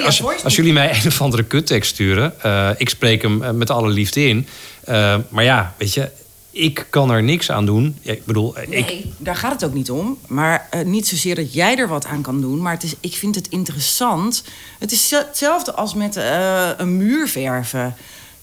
als, jullie mij (laughs) een of andere kuttekst sturen, eh, ik spreek hem eh, met alle liefde in. Eh, maar ja, weet je, ik kan er niks aan doen. Ja, ik bedoel, eh, ik, Nee, daar gaat het ook niet om. Maar niet zozeer dat jij er wat aan kan doen. Maar het is, ik vind het interessant. Het is hetzelfde als met een muur verven.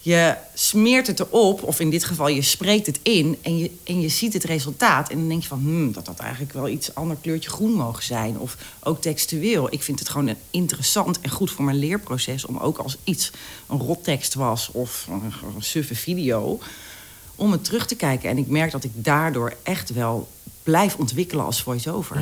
Je smeert het erop, of in dit geval je spreekt het in... en je, en je ziet het resultaat. En dan denk je van, hmm, dat had eigenlijk wel iets ander kleurtje groen mogen zijn. Of ook textueel. Ik vind het gewoon een interessant en goed voor mijn leerproces... om ook als iets een rottekst was of een, een suffe video om het terug te kijken. En ik merk dat ik daardoor echt wel blijf ontwikkelen als voice-over.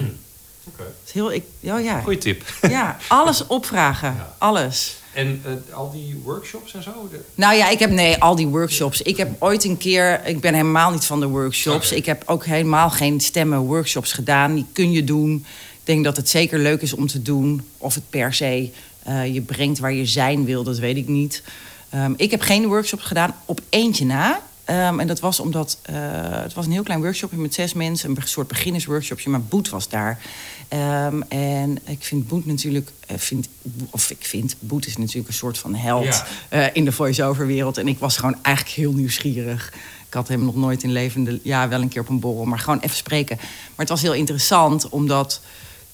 Is heel, ik, ja, ja. goeie tip. ja, alles opvragen. (laughs) Ja. Alles. En eh, al die workshops en zo? de- Nou ja, ik heb nee, al die workshops. Ik heb ooit een keer, ik ben helemaal niet van de workshops. Ik heb ook helemaal geen stemmen workshops gedaan. Die kun je doen. Ik denk dat het zeker leuk is om te doen. Of het per se eh, je brengt waar je zijn wil, dat weet ik niet. Ehm, ik heb geen workshops gedaan, op eentje na. Ehm, en dat was omdat eh, het was een heel klein workshopje met zes mensen, een soort beginnersworkshopje, maar Boet was daar. Ehm, en ik vind Boet natuurlijk, eh, vind, of ik vind, Boet is natuurlijk een soort van held Ja. eh, in de voice-over wereld. En ik was gewoon eigenlijk heel nieuwsgierig. Ik had hem nog nooit in levende, ja, wel een keer op een borrel, maar gewoon even spreken. Maar het was heel interessant, omdat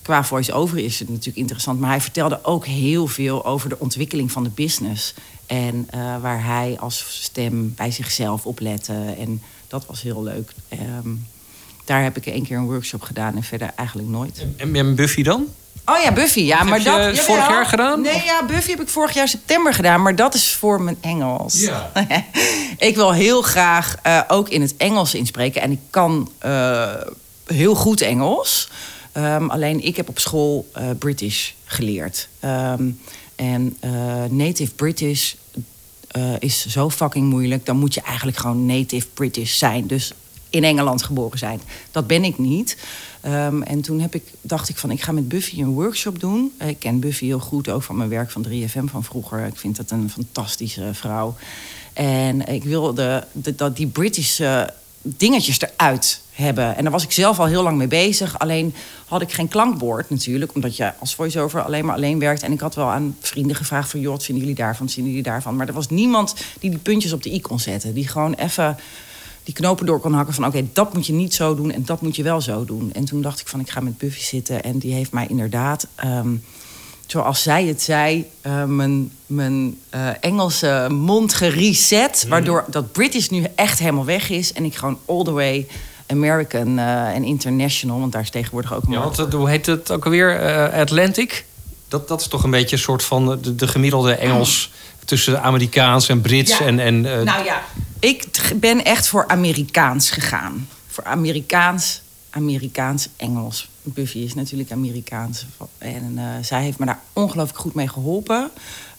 qua voice-over is het natuurlijk interessant. Maar hij vertelde ook heel veel over de ontwikkeling van de business. En eh, waar hij als stem bij zichzelf op lette. En dat was heel leuk. Ehm, daar heb ik één keer een workshop gedaan en verder eigenlijk nooit. En, en Buffy dan? Oh ja, Buffy. Ja, heb maar je dat vorig jaar gedaan? Nee, ja, Buffy heb ik vorig jaar september gedaan, maar dat is voor mijn Engels. Ja. (laughs) ik wil heel graag eh, ook in het Engels inspreken en ik kan eh, heel goed Engels. Ehm, alleen ik heb op school eh, British geleerd. Ehm, en native British is zo fucking moeilijk. Dan moet je eigenlijk gewoon native British zijn. Dus in Engeland geboren zijn. Dat ben ik niet. Ehm, en toen heb ik, dacht ik van, ik ga met Buffy een workshop doen. Ik ken Buffy heel goed, ook van mijn werk van 3FM van vroeger. Ik vind dat een fantastische vrouw. En ik wilde de, dat die British eh, dingetjes eruit hebben. En daar was ik zelf al heel lang mee bezig. Alleen had ik geen klankbord natuurlijk. Omdat je als voice-over alleen maar alleen werkt. En ik had wel aan vrienden gevraagd van... joh, wat vinden jullie daarvan, wat vinden jullie daarvan? Maar er was niemand die die puntjes op de i kon zetten. Die gewoon even die knopen door kon hakken van... oké, dat moet je niet zo doen en dat moet je wel zo doen. En toen dacht ik van, ik ga met Buffy zitten. En die heeft mij inderdaad, ehm, zoals zij het zei... eh, mijn, mijn eh, Engelse mond gereset. Waardoor dat British nu echt helemaal weg is. En ik gewoon all the way American eh, en international... want daar is tegenwoordig ook Ja, want hoe heet het ook alweer? Atlantic? Dat, dat is toch een beetje een soort van de, de gemiddelde Engels tussen Amerikaans en Brits Ja. en, en Nou ja, ik ben echt voor Amerikaans gegaan. Voor Amerikaans, Amerikaans, Engels. Buffy is natuurlijk Amerikaans. En eh, zij heeft me daar ongelooflijk goed mee geholpen.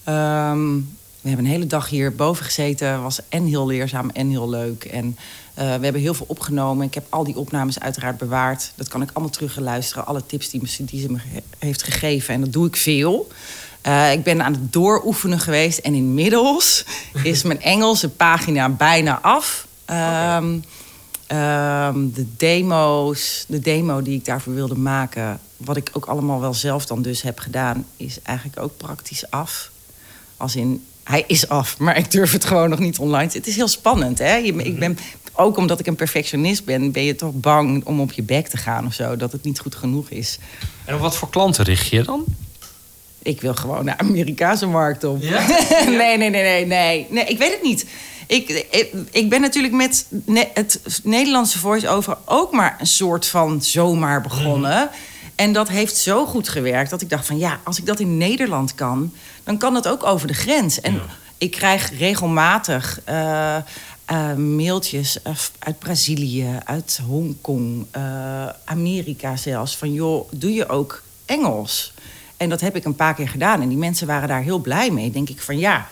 Ehm, we hebben een hele dag hier boven gezeten. Was en heel leerzaam en heel leuk. En eh, we hebben heel veel opgenomen. Ik heb al die opnames uiteraard bewaard. Dat kan ik allemaal terugluisteren. Alle tips die, die ze me heeft gegeven. En dat doe ik veel. Eh, ik ben aan het dooroefenen geweest. En inmiddels is mijn Engelse pagina bijna af. Ehm, ehm, de demo's, de demo die ik daarvoor wilde maken... wat ik ook allemaal wel zelf dan dus heb gedaan... is eigenlijk ook praktisch af. Als in, hij is af, maar ik durf het gewoon nog niet online Het is heel spannend, hè? Ik ben, ook omdat ik een perfectionist ben... ben je toch bang om op je bek te gaan of zo. Dat het niet goed genoeg is. En op wat voor klanten richt je dan? Ik wil gewoon de Amerikaanse markt op. Ja? (laughs) nee, nee, nee, nee, nee. Nee, ik weet het niet. Ik, ik, ik ben natuurlijk met ne- het Nederlandse voice-over ook maar een soort van zomaar begonnen. En dat heeft zo goed gewerkt dat ik dacht van ja, als ik dat in Nederland kan, dan kan dat ook over de grens. En ik krijg regelmatig eh, eh, mailtjes eh, uit Brazilië, uit Hongkong, Amerika zelfs. Van joh, doe je ook Engels? En dat heb ik een paar keer gedaan. En die mensen waren daar heel blij mee. Denk ik van ja,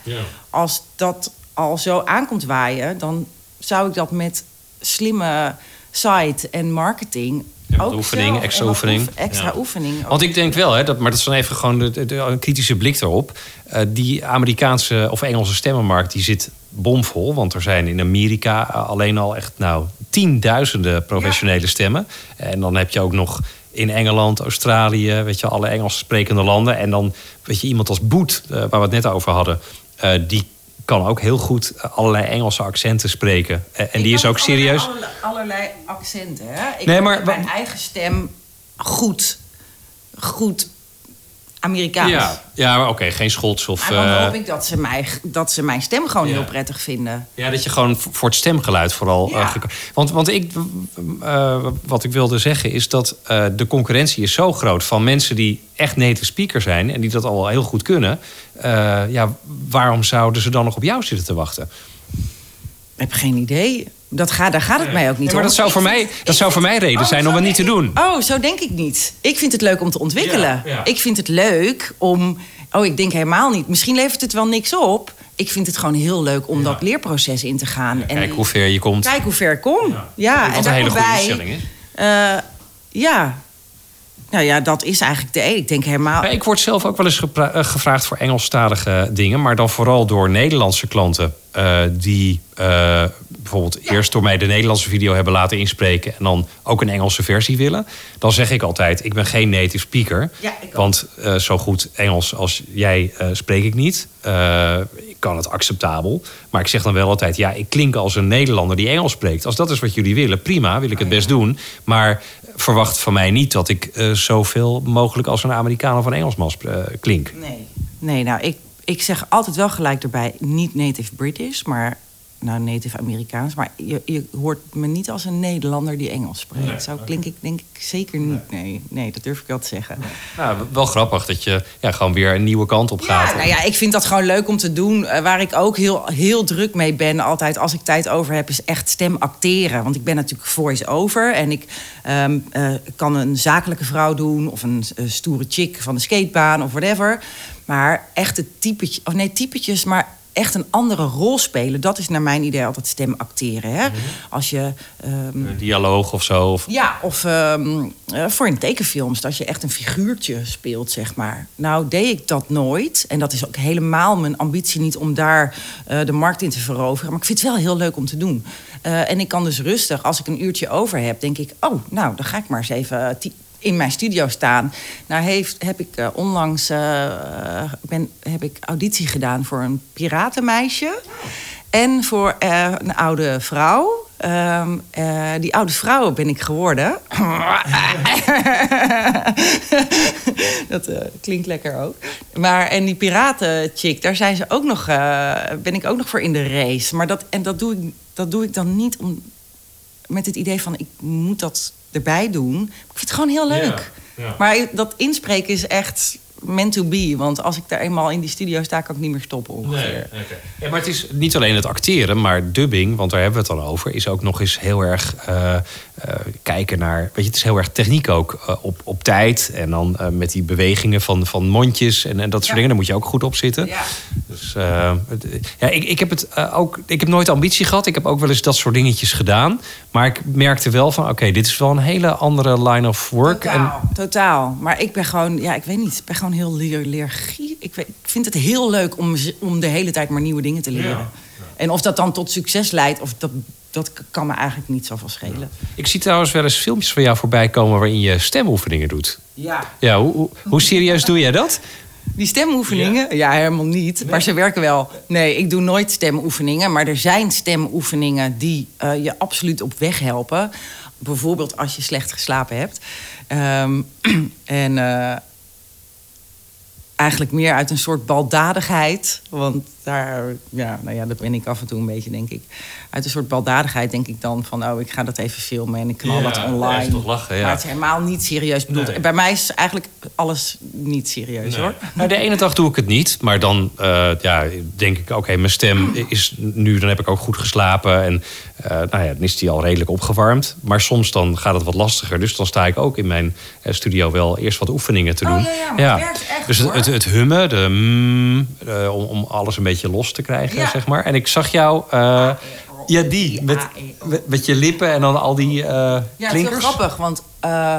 als dat al zo aankomt waaien, dan zou ik dat met slimme site en marketing. Ja, ook oefening, zelf- extra oefening. oef- extra Ja. oefening. Want ik denk wel, hè, dat, maar dat is dan even gewoon de, de- de- een kritische blik erop. Eh, die Amerikaanse of Engelse stemmenmarkt die zit bomvol. Want er zijn in Amerika eh, alleen al echt nou, tienduizenden professionele stemmen. En dan heb je ook nog in Engeland, Australië, weet je, alle Engels sprekende landen. En dan weet je, iemand als Boet, eh, waar we het net over hadden, eh, die kan ook heel goed eh, allerlei Engelse accenten spreken. En Ik die is ook serieus. Allerlei, allerlei accenten. Hè? Ik nee, maar- mijn eigen stem goed. Goed Amerikaans. Ja, ja oké, geen Schots of. Maar dan eh, hoop ik dat ze, mij, dat ze mijn stem gewoon Ja. heel prettig vinden. Ja, dat je gewoon voor het stemgeluid vooral. Ja. eh, geko- want want ik, eh, wat ik wilde zeggen is dat de concurrentie is zo groot van mensen die echt native speaker zijn en die dat al heel goed kunnen. Ja, waarom zouden ze dan nog op jou zitten te wachten? Ik heb geen idee. Dat gaat, daar gaat het mij ook niet Nee, maar om. dat zou voor mij, dat zou voor mij reden Oh, zijn om het niet te doen. Oh, zo denk ik niet. Ik vind het leuk om te ontwikkelen. Ja, ja. Ik vind het leuk om... Oh, ik denk helemaal niet. Misschien levert het wel niks op. Ik vind het gewoon heel leuk om dat leerproces in te gaan. en Kijk hoe ver je komt. Kijk hoe ver ik kom. Ja, en een hele goede instelling is. eh, ja. Nou ja, dat is eigenlijk de. Ik denk helemaal... Ja, ik word zelf ook wel eens eh, gevraagd voor Engelstalige dingen, maar dan vooral door Nederlandse klanten eh, die bijvoorbeeld eerst door mij de Nederlandse video hebben laten inspreken en dan ook een Engelse versie willen. Dan zeg ik altijd: ik ben geen native speaker, Ja, want eh, zo goed Engels als jij eh, spreek ik niet. Eh, ik kan het acceptabel, maar ik zeg dan wel altijd: ja, ik klink als een Nederlander die Engels spreekt. Als dat is wat jullie willen, prima, wil ik het best doen, maar verwacht van mij niet dat ik zoveel mogelijk als een Amerikaan of een Engelsman klink. Nee. Nee, nou, ik, ik zeg altijd wel gelijk erbij... niet native British, maar nou, native Amerikaans. Maar je, je hoort me niet als een Nederlander die Engels spreekt. Zo klink ik denk ik zeker niet. Nee, nee, dat durf ik wel te zeggen. Nou, wel grappig dat je ja, gewoon weer een nieuwe kant op gaat. Ja, nou ja, ik vind dat gewoon leuk om te doen. Eh, waar ik ook heel, heel druk mee ben, altijd als ik tijd over heb, is echt stem acteren. Want ik ben natuurlijk voice-over en ik ehm, eh, kan een zakelijke vrouw doen of een stoere chick van de skatebaan of whatever. Maar echte typetjes, of nee, typetjes, maar echt een andere rol spelen. Dat is naar mijn idee altijd stem acteren. Hè? Als je ehm, Een dialoog of zo. Of... ja, of ehm, eh, voor in tekenfilms, dat je echt een figuurtje speelt, zeg maar. Nou, deed ik dat nooit. En dat is ook helemaal mijn ambitie niet om daar eh, de markt in te veroveren. Maar ik vind het wel heel leuk om te doen. Eh, en ik kan dus rustig, als ik een uurtje over heb, denk ik... oh, nou, dan ga ik maar eens even in mijn studio staan. Nou heeft, heb ik eh, onlangs eh, ben, heb ik auditie gedaan voor een piratenmeisje. En voor eh, een oude vrouw. Ehm, eh, die oude vrouw ben ik geworden. (laughs) dat klinkt lekker ook. Maar en die piratenchick, daar zijn ze ook nog, eh, ben ik ook nog voor in de race. Maar dat, en dat doe ik, dat doe ik dan niet om, met het idee van ik moet dat erbij doen. Ik vind het gewoon heel leuk. Ja, ja. Maar dat inspreken is echt meant to be. Want als ik daar eenmaal in die studio sta, kan ik niet meer stoppen ongeveer. Ja, maar het is niet alleen het acteren, maar dubbing, want daar hebben we het dan over, is ook nog eens heel erg eh, kijken naar. Weet je, het is heel erg techniek ook eh, op, op tijd. En dan eh, met die bewegingen van, van mondjes en, en dat soort Ja. dingen, daar moet je ook goed op zitten. Ja. Dus eh, ja, ik, ik heb het eh, ook. Ik heb nooit ambitie gehad. Ik heb ook wel eens dat soort dingetjes gedaan. Maar ik merkte wel van, oké, dit is wel een hele andere line of work. Totaal, totaal. Maar ik ben gewoon, ja, ik weet niet, ik ben gewoon heel leer, leergie. Ik, weet- ik vind het heel leuk om, om de hele tijd maar nieuwe dingen te leren. En of dat dan tot succes leidt, of dat, dat kan me eigenlijk niet zoveel schelen. Ik zie trouwens wel eens filmpjes van jou voorbij komen waarin je stemoefeningen doet. Ja. Ja, hoe, hoe, hoe serieus doe jij dat? Die stemoefeningen? Ja, helemaal niet. Maar ze werken wel. Nee, ik doe nooit stemoefeningen. Maar er zijn stemoefeningen die eh, je absoluut op weg helpen. Bijvoorbeeld als je slecht geslapen hebt. Ehm, (clears throat) en eh, eigenlijk meer uit een soort baldadigheid. Want daar, ja, nou ja, dat ben ik af en toe een beetje, denk ik. Uit een soort baldadigheid denk ik dan van... oh, ik ga dat even filmen en ik knal dat ja, online. is toch lachen, ja. Maar het is helemaal niet serieus bedoeld. Nee. Bij mij is eigenlijk alles niet serieus, hoor. Nou, de ene dag doe ik het niet, maar dan eh, ja, denk ik, oké, mijn stem is nu, dan heb ik ook goed geslapen en eh, nou ja, dan is die al redelijk opgewarmd. Maar soms dan gaat het wat lastiger, dus dan sta ik ook in mijn eh, studio wel eerst wat oefeningen te Oh, doen. ja, ja, maar het werkt echt, dus het, het, het hummen, de mm, om, om alles een beetje los te krijgen, Ja. zeg maar. En ik zag jou, eh, ja, die, met, met, met je lippen en dan al die eh Ja, het is heel klinkers. grappig, want eh,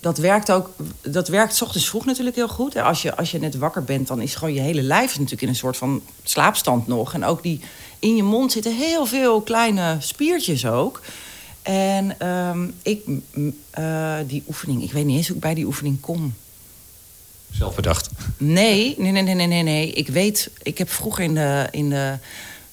dat werkt ook. Dat werkt 's ochtends vroeg natuurlijk heel goed. hè. Als je, als je net wakker bent, dan is gewoon je hele lijf natuurlijk in een soort van slaapstand nog. En ook die in je mond zitten heel veel kleine spiertjes ook. En ehm, ik, die oefening, ik weet niet eens hoe ik bij die oefening kom. Zelf bedacht. Nee, nee, nee, nee, nee, nee. Ik weet, ik heb vroeger in de, in de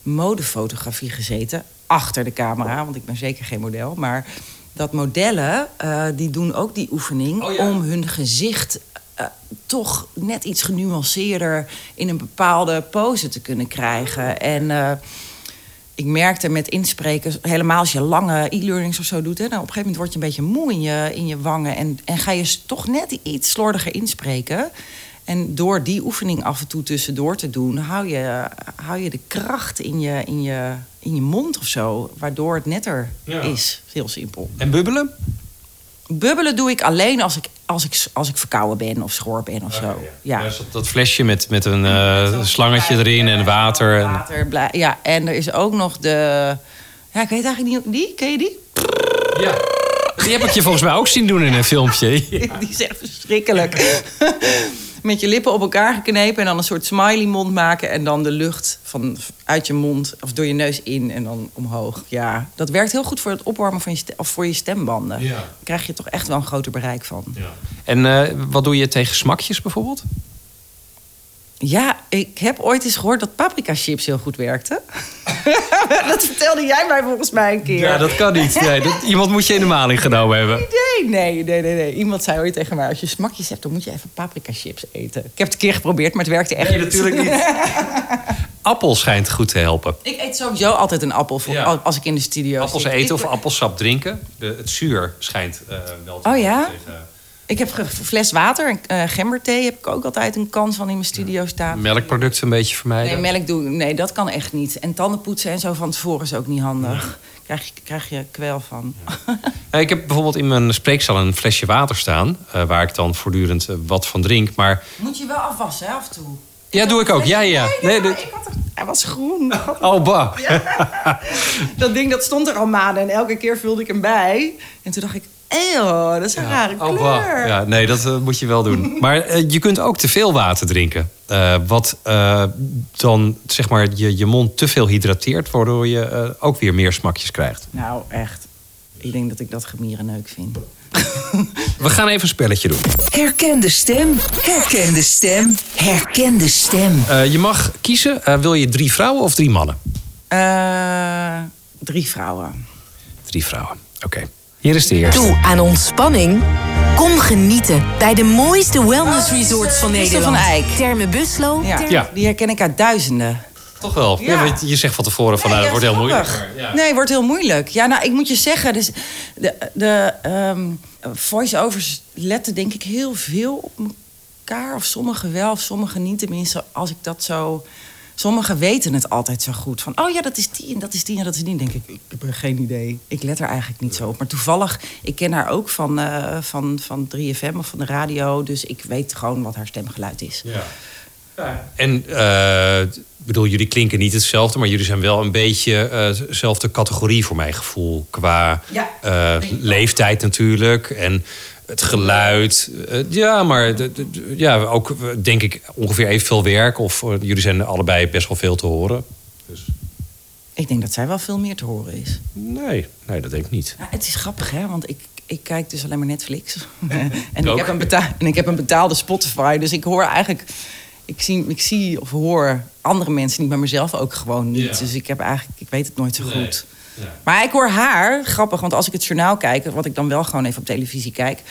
modefotografie gezeten. Achter de camera, want ik ben zeker geen model. Maar dat modellen, eh, die doen ook die oefening... Oh ja. om hun gezicht eh, toch net iets genuanceerder... in een bepaalde pose te kunnen krijgen. En... eh, ik merkte met inspreken, helemaal als je lange e-learnings of zo doet... Hè, dan op een gegeven moment word je een beetje moe in je, in je wangen... En, en ga je toch net iets slordiger inspreken. En door die oefening af en toe tussendoor te doen... hou je, hou je de kracht in je, in, je, in je mond of zo... waardoor het netter Ja. is. Heel simpel. En bubbelen? Bubbelen doe ik alleen als ik, als ik, als ik verkouden ben of schor ben of zo. Ja. dus dat, dat flesje met, met een eh, slangetje erin en water. En... Water, ja, en er is ook nog de... Ja, ik weet eigenlijk niet... Die? Ken je die? Ja. Die heb ik je volgens mij ook zien doen in een filmpje. (laughs) Die is echt verschrikkelijk. (laughs) Met je lippen op elkaar geknepen en dan een soort smiley mond maken. En dan de lucht van, uit je mond of door je neus in en dan omhoog. Ja, dat werkt heel goed voor het opwarmen van je, of voor je stembanden. Ja. Daar krijg je toch echt wel een groter bereik van. En eh, wat doe je tegen smakjes bijvoorbeeld? Ja, ik heb ooit eens gehoord dat paprika chips heel goed werkten. (laughs) dat vertelde jij mij volgens mij een keer. Ja, dat kan niet. Nee, dat, iemand moet je in de maling genomen hebben. (laughs) Nee, nee, nee, nee, nee. Iemand zei ooit tegen mij: als je smakjes hebt, dan moet je even paprika chips eten. Ik heb het een keer geprobeerd, maar het werkte echt Nee, niet. natuurlijk niet. (laughs) appel schijnt goed te helpen. Ik eet sowieso altijd een appel voor, Ja. als ik in de studio Appels zit. eten of appelsap drinken. De, het zuur schijnt eh, wel te Oh ja? tegen- Ik heb een fles water en eh, gemberthee heb ik ook altijd een kan van in mijn studio staan. Melkproducten een beetje vermijden. Nee, melk doe nee, dat kan echt niet. En tandenpoetsen en zo van tevoren is ook niet handig. Krijg, je, krijg je kwel van. Ja, ik heb bijvoorbeeld in mijn spreekzaal een flesje water staan. eh, waar ik dan voortdurend eh, wat van drink. Maar Moet je wel afwassen, hè, af en toe. ja, doe ik ook. Ja, ja. Nee, Nee, nee, dit- ik had er, hij was groen. Oh, bah. (laughs) Dat ding dat stond er al maanden en elke keer vulde ik hem bij. En toen dacht ik, eeuw, dat is een rare Oh, kleur. Ja, nee, dat eh, moet je wel doen. (laughs) Maar eh, je kunt ook te veel water drinken. Eh, wat eh, dan zeg maar je, je mond te veel hydrateert, waardoor je eh, ook weer meer smakjes krijgt. Nou, echt. Ik denk dat ik dat gemierenneuk vind. We gaan even een spelletje doen. Herken de stem. Herken de stem. Herken de stem. Eh, je mag kiezen, wil je drie vrouwen of drie mannen? Eh, drie vrouwen. Drie vrouwen. Oké. Hier is de eerste. Toe aan ontspanning? Kom genieten bij de mooiste wellness resorts van Nederland. van Eyck. Terme Buslo. Ja, Terme- Ja. die herken ik uit duizenden. Toch wel. Ja. Ja. want je zegt van tevoren van, nou, dat Nee, wordt heel moeilijk. ja. Nee, wordt heel moeilijk. Ja, nou, ik moet je zeggen, dus de, de ehm, voice-overs letten denk ik heel veel op elkaar. Of sommigen wel, of sommigen niet. Tenminste, als ik dat zo... Sommigen weten het altijd zo goed. Van, oh ja, dat is die en dat is die en dat is die. Dan denk ik, ik heb er geen idee. Ik let er eigenlijk niet zo op. Maar toevallig, ik ken haar ook van, eh, van, van 3FM of van de radio. Dus ik weet gewoon wat haar stemgeluid is. Ja. En eh, ik bedoel, jullie klinken niet hetzelfde, maar jullie zijn wel een beetje eh, dezelfde categorie voor mijn gevoel. Qua Ja, eh, leeftijd natuurlijk en het geluid. Eh, ja, maar ja, ook eh, denk ik ongeveer evenveel werk. Of eh, jullie zijn allebei best wel veel te horen. Dus Ik denk dat zij wel veel meer te horen is. nee, nee, dat denk ik niet. Ja, het is grappig, hè? Want ik, ik kijk dus alleen maar Netflix. (laughs) en, ik heb een en ik heb een betaalde Spotify. Dus ik hoor eigenlijk... Ik zie, ik zie of hoor andere mensen niet, maar mezelf ook gewoon niet. Ja. Dus ik heb eigenlijk... Ik weet het nooit zo goed. Ja. Maar ik hoor haar, grappig, want als ik het journaal kijk... wat ik dan wel gewoon even op televisie kijk...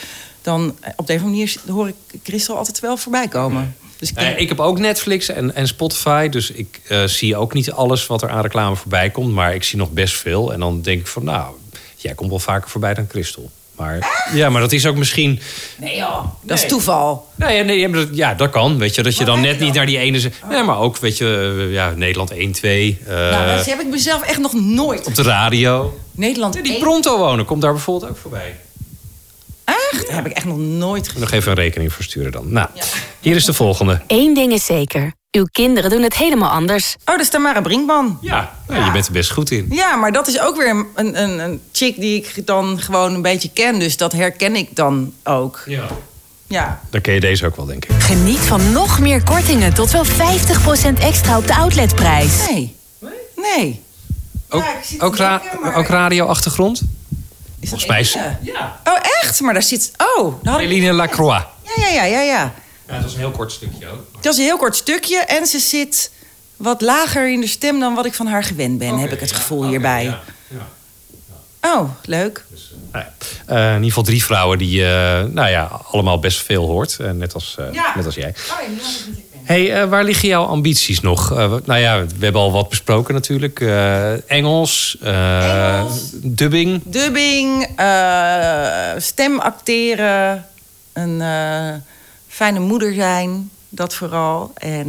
dan eh, op de een of andere manier hoor ik Christel altijd wel voorbij komen. Dus ik Nou denk, ik heb ook Netflix en, en Spotify, dus ik eh, zie ook niet alles wat er aan reclame voorbij komt. Maar ik zie nog best veel. En dan denk ik van, nou, jij komt wel vaker voorbij dan Christel. Maar, ja, maar dat is ook misschien... nee joh, dat is Nee. toeval. Ja, nee, ja, maar dat- ja, dat kan. Weet je, dat je dan net niet dan? naar die ene... ze- Nee, maar ook, weet je, eh, ja, Nederland 1, 2. eh, nou, dat heb ik mezelf echt nog nooit. op de radio. Nederland die Pronto wonen komt daar bijvoorbeeld ook voorbij. Echt? Dat heb ik echt nog nooit gezien. Nog even een rekening versturen dan. Nou, hier is de volgende. Eén ding is zeker. Uw kinderen doen het helemaal anders. Oh, dat is Tamara Brinkman. Ja, nou, je bent er best goed in. Ja, maar dat is ook weer een, een, een chick die ik dan gewoon een beetje ken. Dus dat herken ik dan ook. Ja. Ja. Dan ken je deze ook wel, denk ik. Geniet van nog meer kortingen tot wel 50% extra op de outletprijs. Nee. Nee. Ook, Ja, te ook, ra- maar- ook radio-achtergrond? Is Volgens dat mij is- Eline? Ja. Oh, echt? Maar daar zit... Oh, ik- Eline Lacroix. Ja, ja, ja, ja, ja. Ja, dat is een heel kort stukje ook. Dat is een heel kort stukje. En ze zit wat lager in de stem dan wat ik van haar gewend ben, heb ik het gevoel hierbij. Oh, leuk. Nou ja, eh, in ieder geval drie vrouwen die eh, nou ja, allemaal best veel hoort. eh, net, als, eh, Ja. net als jij. Oh, Hey, eh, waar liggen jouw ambities nog? Eh, nou ja, we hebben al wat besproken natuurlijk. Eh, Engels, Engels. dubbing. Dubbing, stem acteren, een fijne moeder zijn, dat vooral. En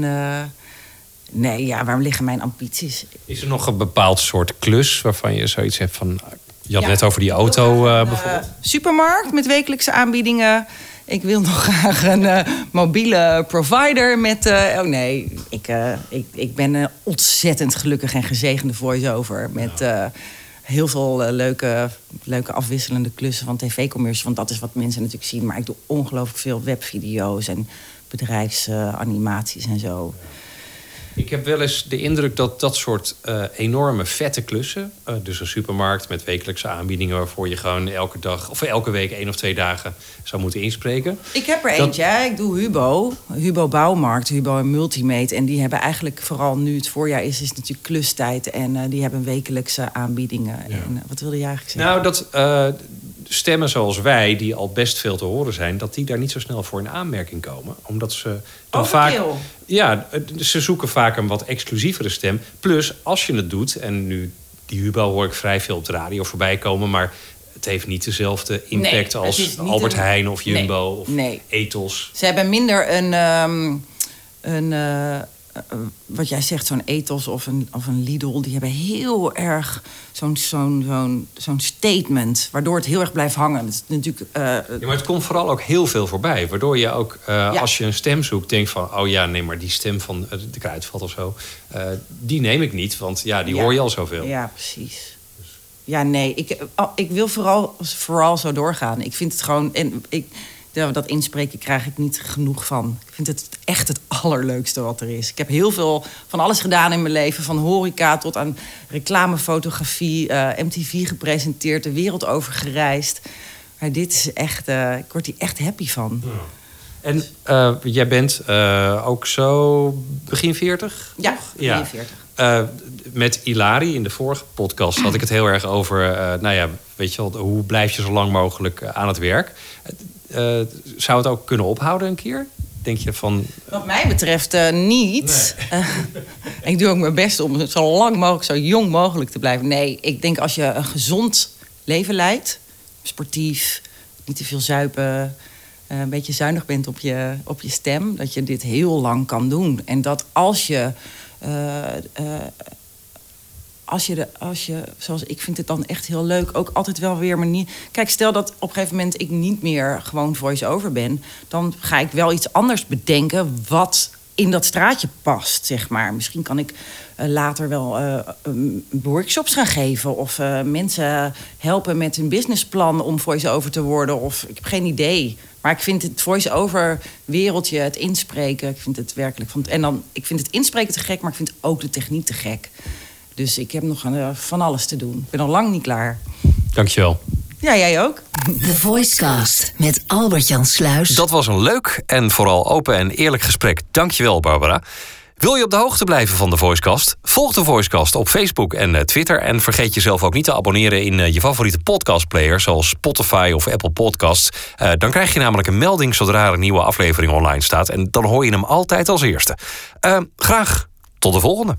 nee, ja, waar liggen mijn ambities? Is er nog een bepaald soort klus waarvan je zoiets hebt van... Je had Ja. net over die auto bijvoorbeeld. supermarkt met wekelijkse aanbiedingen. Ik wil nog graag een eh, mobiele provider met... eh, oh nee, ik, eh, ik, ik ben een ontzettend gelukkig en gezegende voice-over... met heel veel leuke, leuke afwisselende klussen van tv-commercials. Want dat is wat mensen natuurlijk zien. Maar ik doe ongelooflijk veel webvideo's en bedrijfsanimaties en zo. Ik heb wel eens de indruk dat dat soort eh, enorme vette klussen... eh, dus een supermarkt met wekelijkse aanbiedingen... waarvoor je gewoon elke dag of elke week één of twee dagen zou moeten inspreken. Ik heb er Dat- eentje. Ik doe Hubo. Hubo Bouwmarkt, Hubo en Multimate. En die hebben eigenlijk, vooral nu het voorjaar is, is natuurlijk klustijd. En eh, die hebben wekelijkse aanbiedingen. En, wat wilde je eigenlijk zeggen? Nou, dat, stemmen zoals wij, die al best veel te horen zijn, dat die daar niet zo snel voor in aanmerking komen. Omdat ze dan vaak. Ja, ze zoeken vaak een wat exclusievere stem. Plus, als je het doet, en nu die Hubo hoor ik vrij veel op de radio voorbij komen, maar het heeft niet dezelfde impact Nee, als Albert een- Heijn of Jumbo Nee, of nee. Ethos. Ze hebben minder een, ehm, een eh, wat jij zegt, zo'n ethos of een, of een Lidl. Die hebben heel erg zo'n zo'n zo'n zo'n statement, waardoor het heel erg blijft hangen. Is natuurlijk, eh, Ja, maar het komt vooral ook heel veel voorbij. Waardoor je ook, eh, als je een stem zoekt, denkt van... oh ja, nee, maar die stem van eh, de kruidvat of zo... eh, die neem ik niet, want ja, die Ja. hoor je al zoveel. Ja, precies. Ja, nee, ik, oh, ik wil vooral, vooral zo doorgaan. Ik vind het gewoon. En ik, ja, dat inspreken krijg ik niet genoeg van. Ik vind het echt het allerleukste wat er is. Ik heb heel veel van alles gedaan in mijn leven. Van horeca tot aan reclamefotografie, eh, MTV gepresenteerd, de wereld over gereisd. Maar dit is echt, eh, ik word hier echt happy van. En eh, jij bent ook zo begin 40? Ja, toch? 43. Eh, met Ilari in de vorige podcast had ik het heel erg over... nou ja, weet je wel, hoe blijf je zo lang mogelijk aan het werk? Eh, zou het ook kunnen ophouden een keer? Denk je van... Wat mij betreft eh, niet. Eh, (laughs) ik doe ook mijn best om zo lang mogelijk, zo jong mogelijk te blijven. Nee, ik denk als je een gezond leven leidt, sportief, niet te veel zuipen, eh, een beetje zuinig bent op je, op je stem, dat je dit heel lang kan doen. En dat als je. Als je, de, als je, zoals ik vind het dan echt heel leuk, ook altijd wel weer manier. Kijk, stel dat op een gegeven moment ik niet meer gewoon voice-over ben, dan ga ik wel iets anders bedenken wat in dat straatje past, zeg maar. Misschien kan ik eh, later wel eh, workshops gaan geven of eh, mensen helpen met hun businessplan om voice-over te worden. Of ik heb geen idee. Maar ik vind het voice-over wereldje, het inspreken, ik vind het werkelijk van. En dan, ik vind het inspreken te gek, maar ik vind ook de techniek te gek. Dus ik heb nog eh, van alles te doen. Ik ben al lang niet klaar. Dankjewel. Ja, jij ook? The Voicecast met Albert-Jan Sluis. Dat was een leuk en vooral open en eerlijk gesprek. Dankjewel, Barbara. Wil je op de hoogte blijven van de Voicecast? Volg de Voicecast op Facebook en eh, Twitter. En vergeet jezelf ook niet te abonneren in eh, je favoriete podcastplayer... zoals Spotify of Apple Podcasts. Eh, dan krijg je namelijk een melding zodra er een nieuwe aflevering online staat. En dan hoor je hem altijd als eerste. Graag tot de volgende.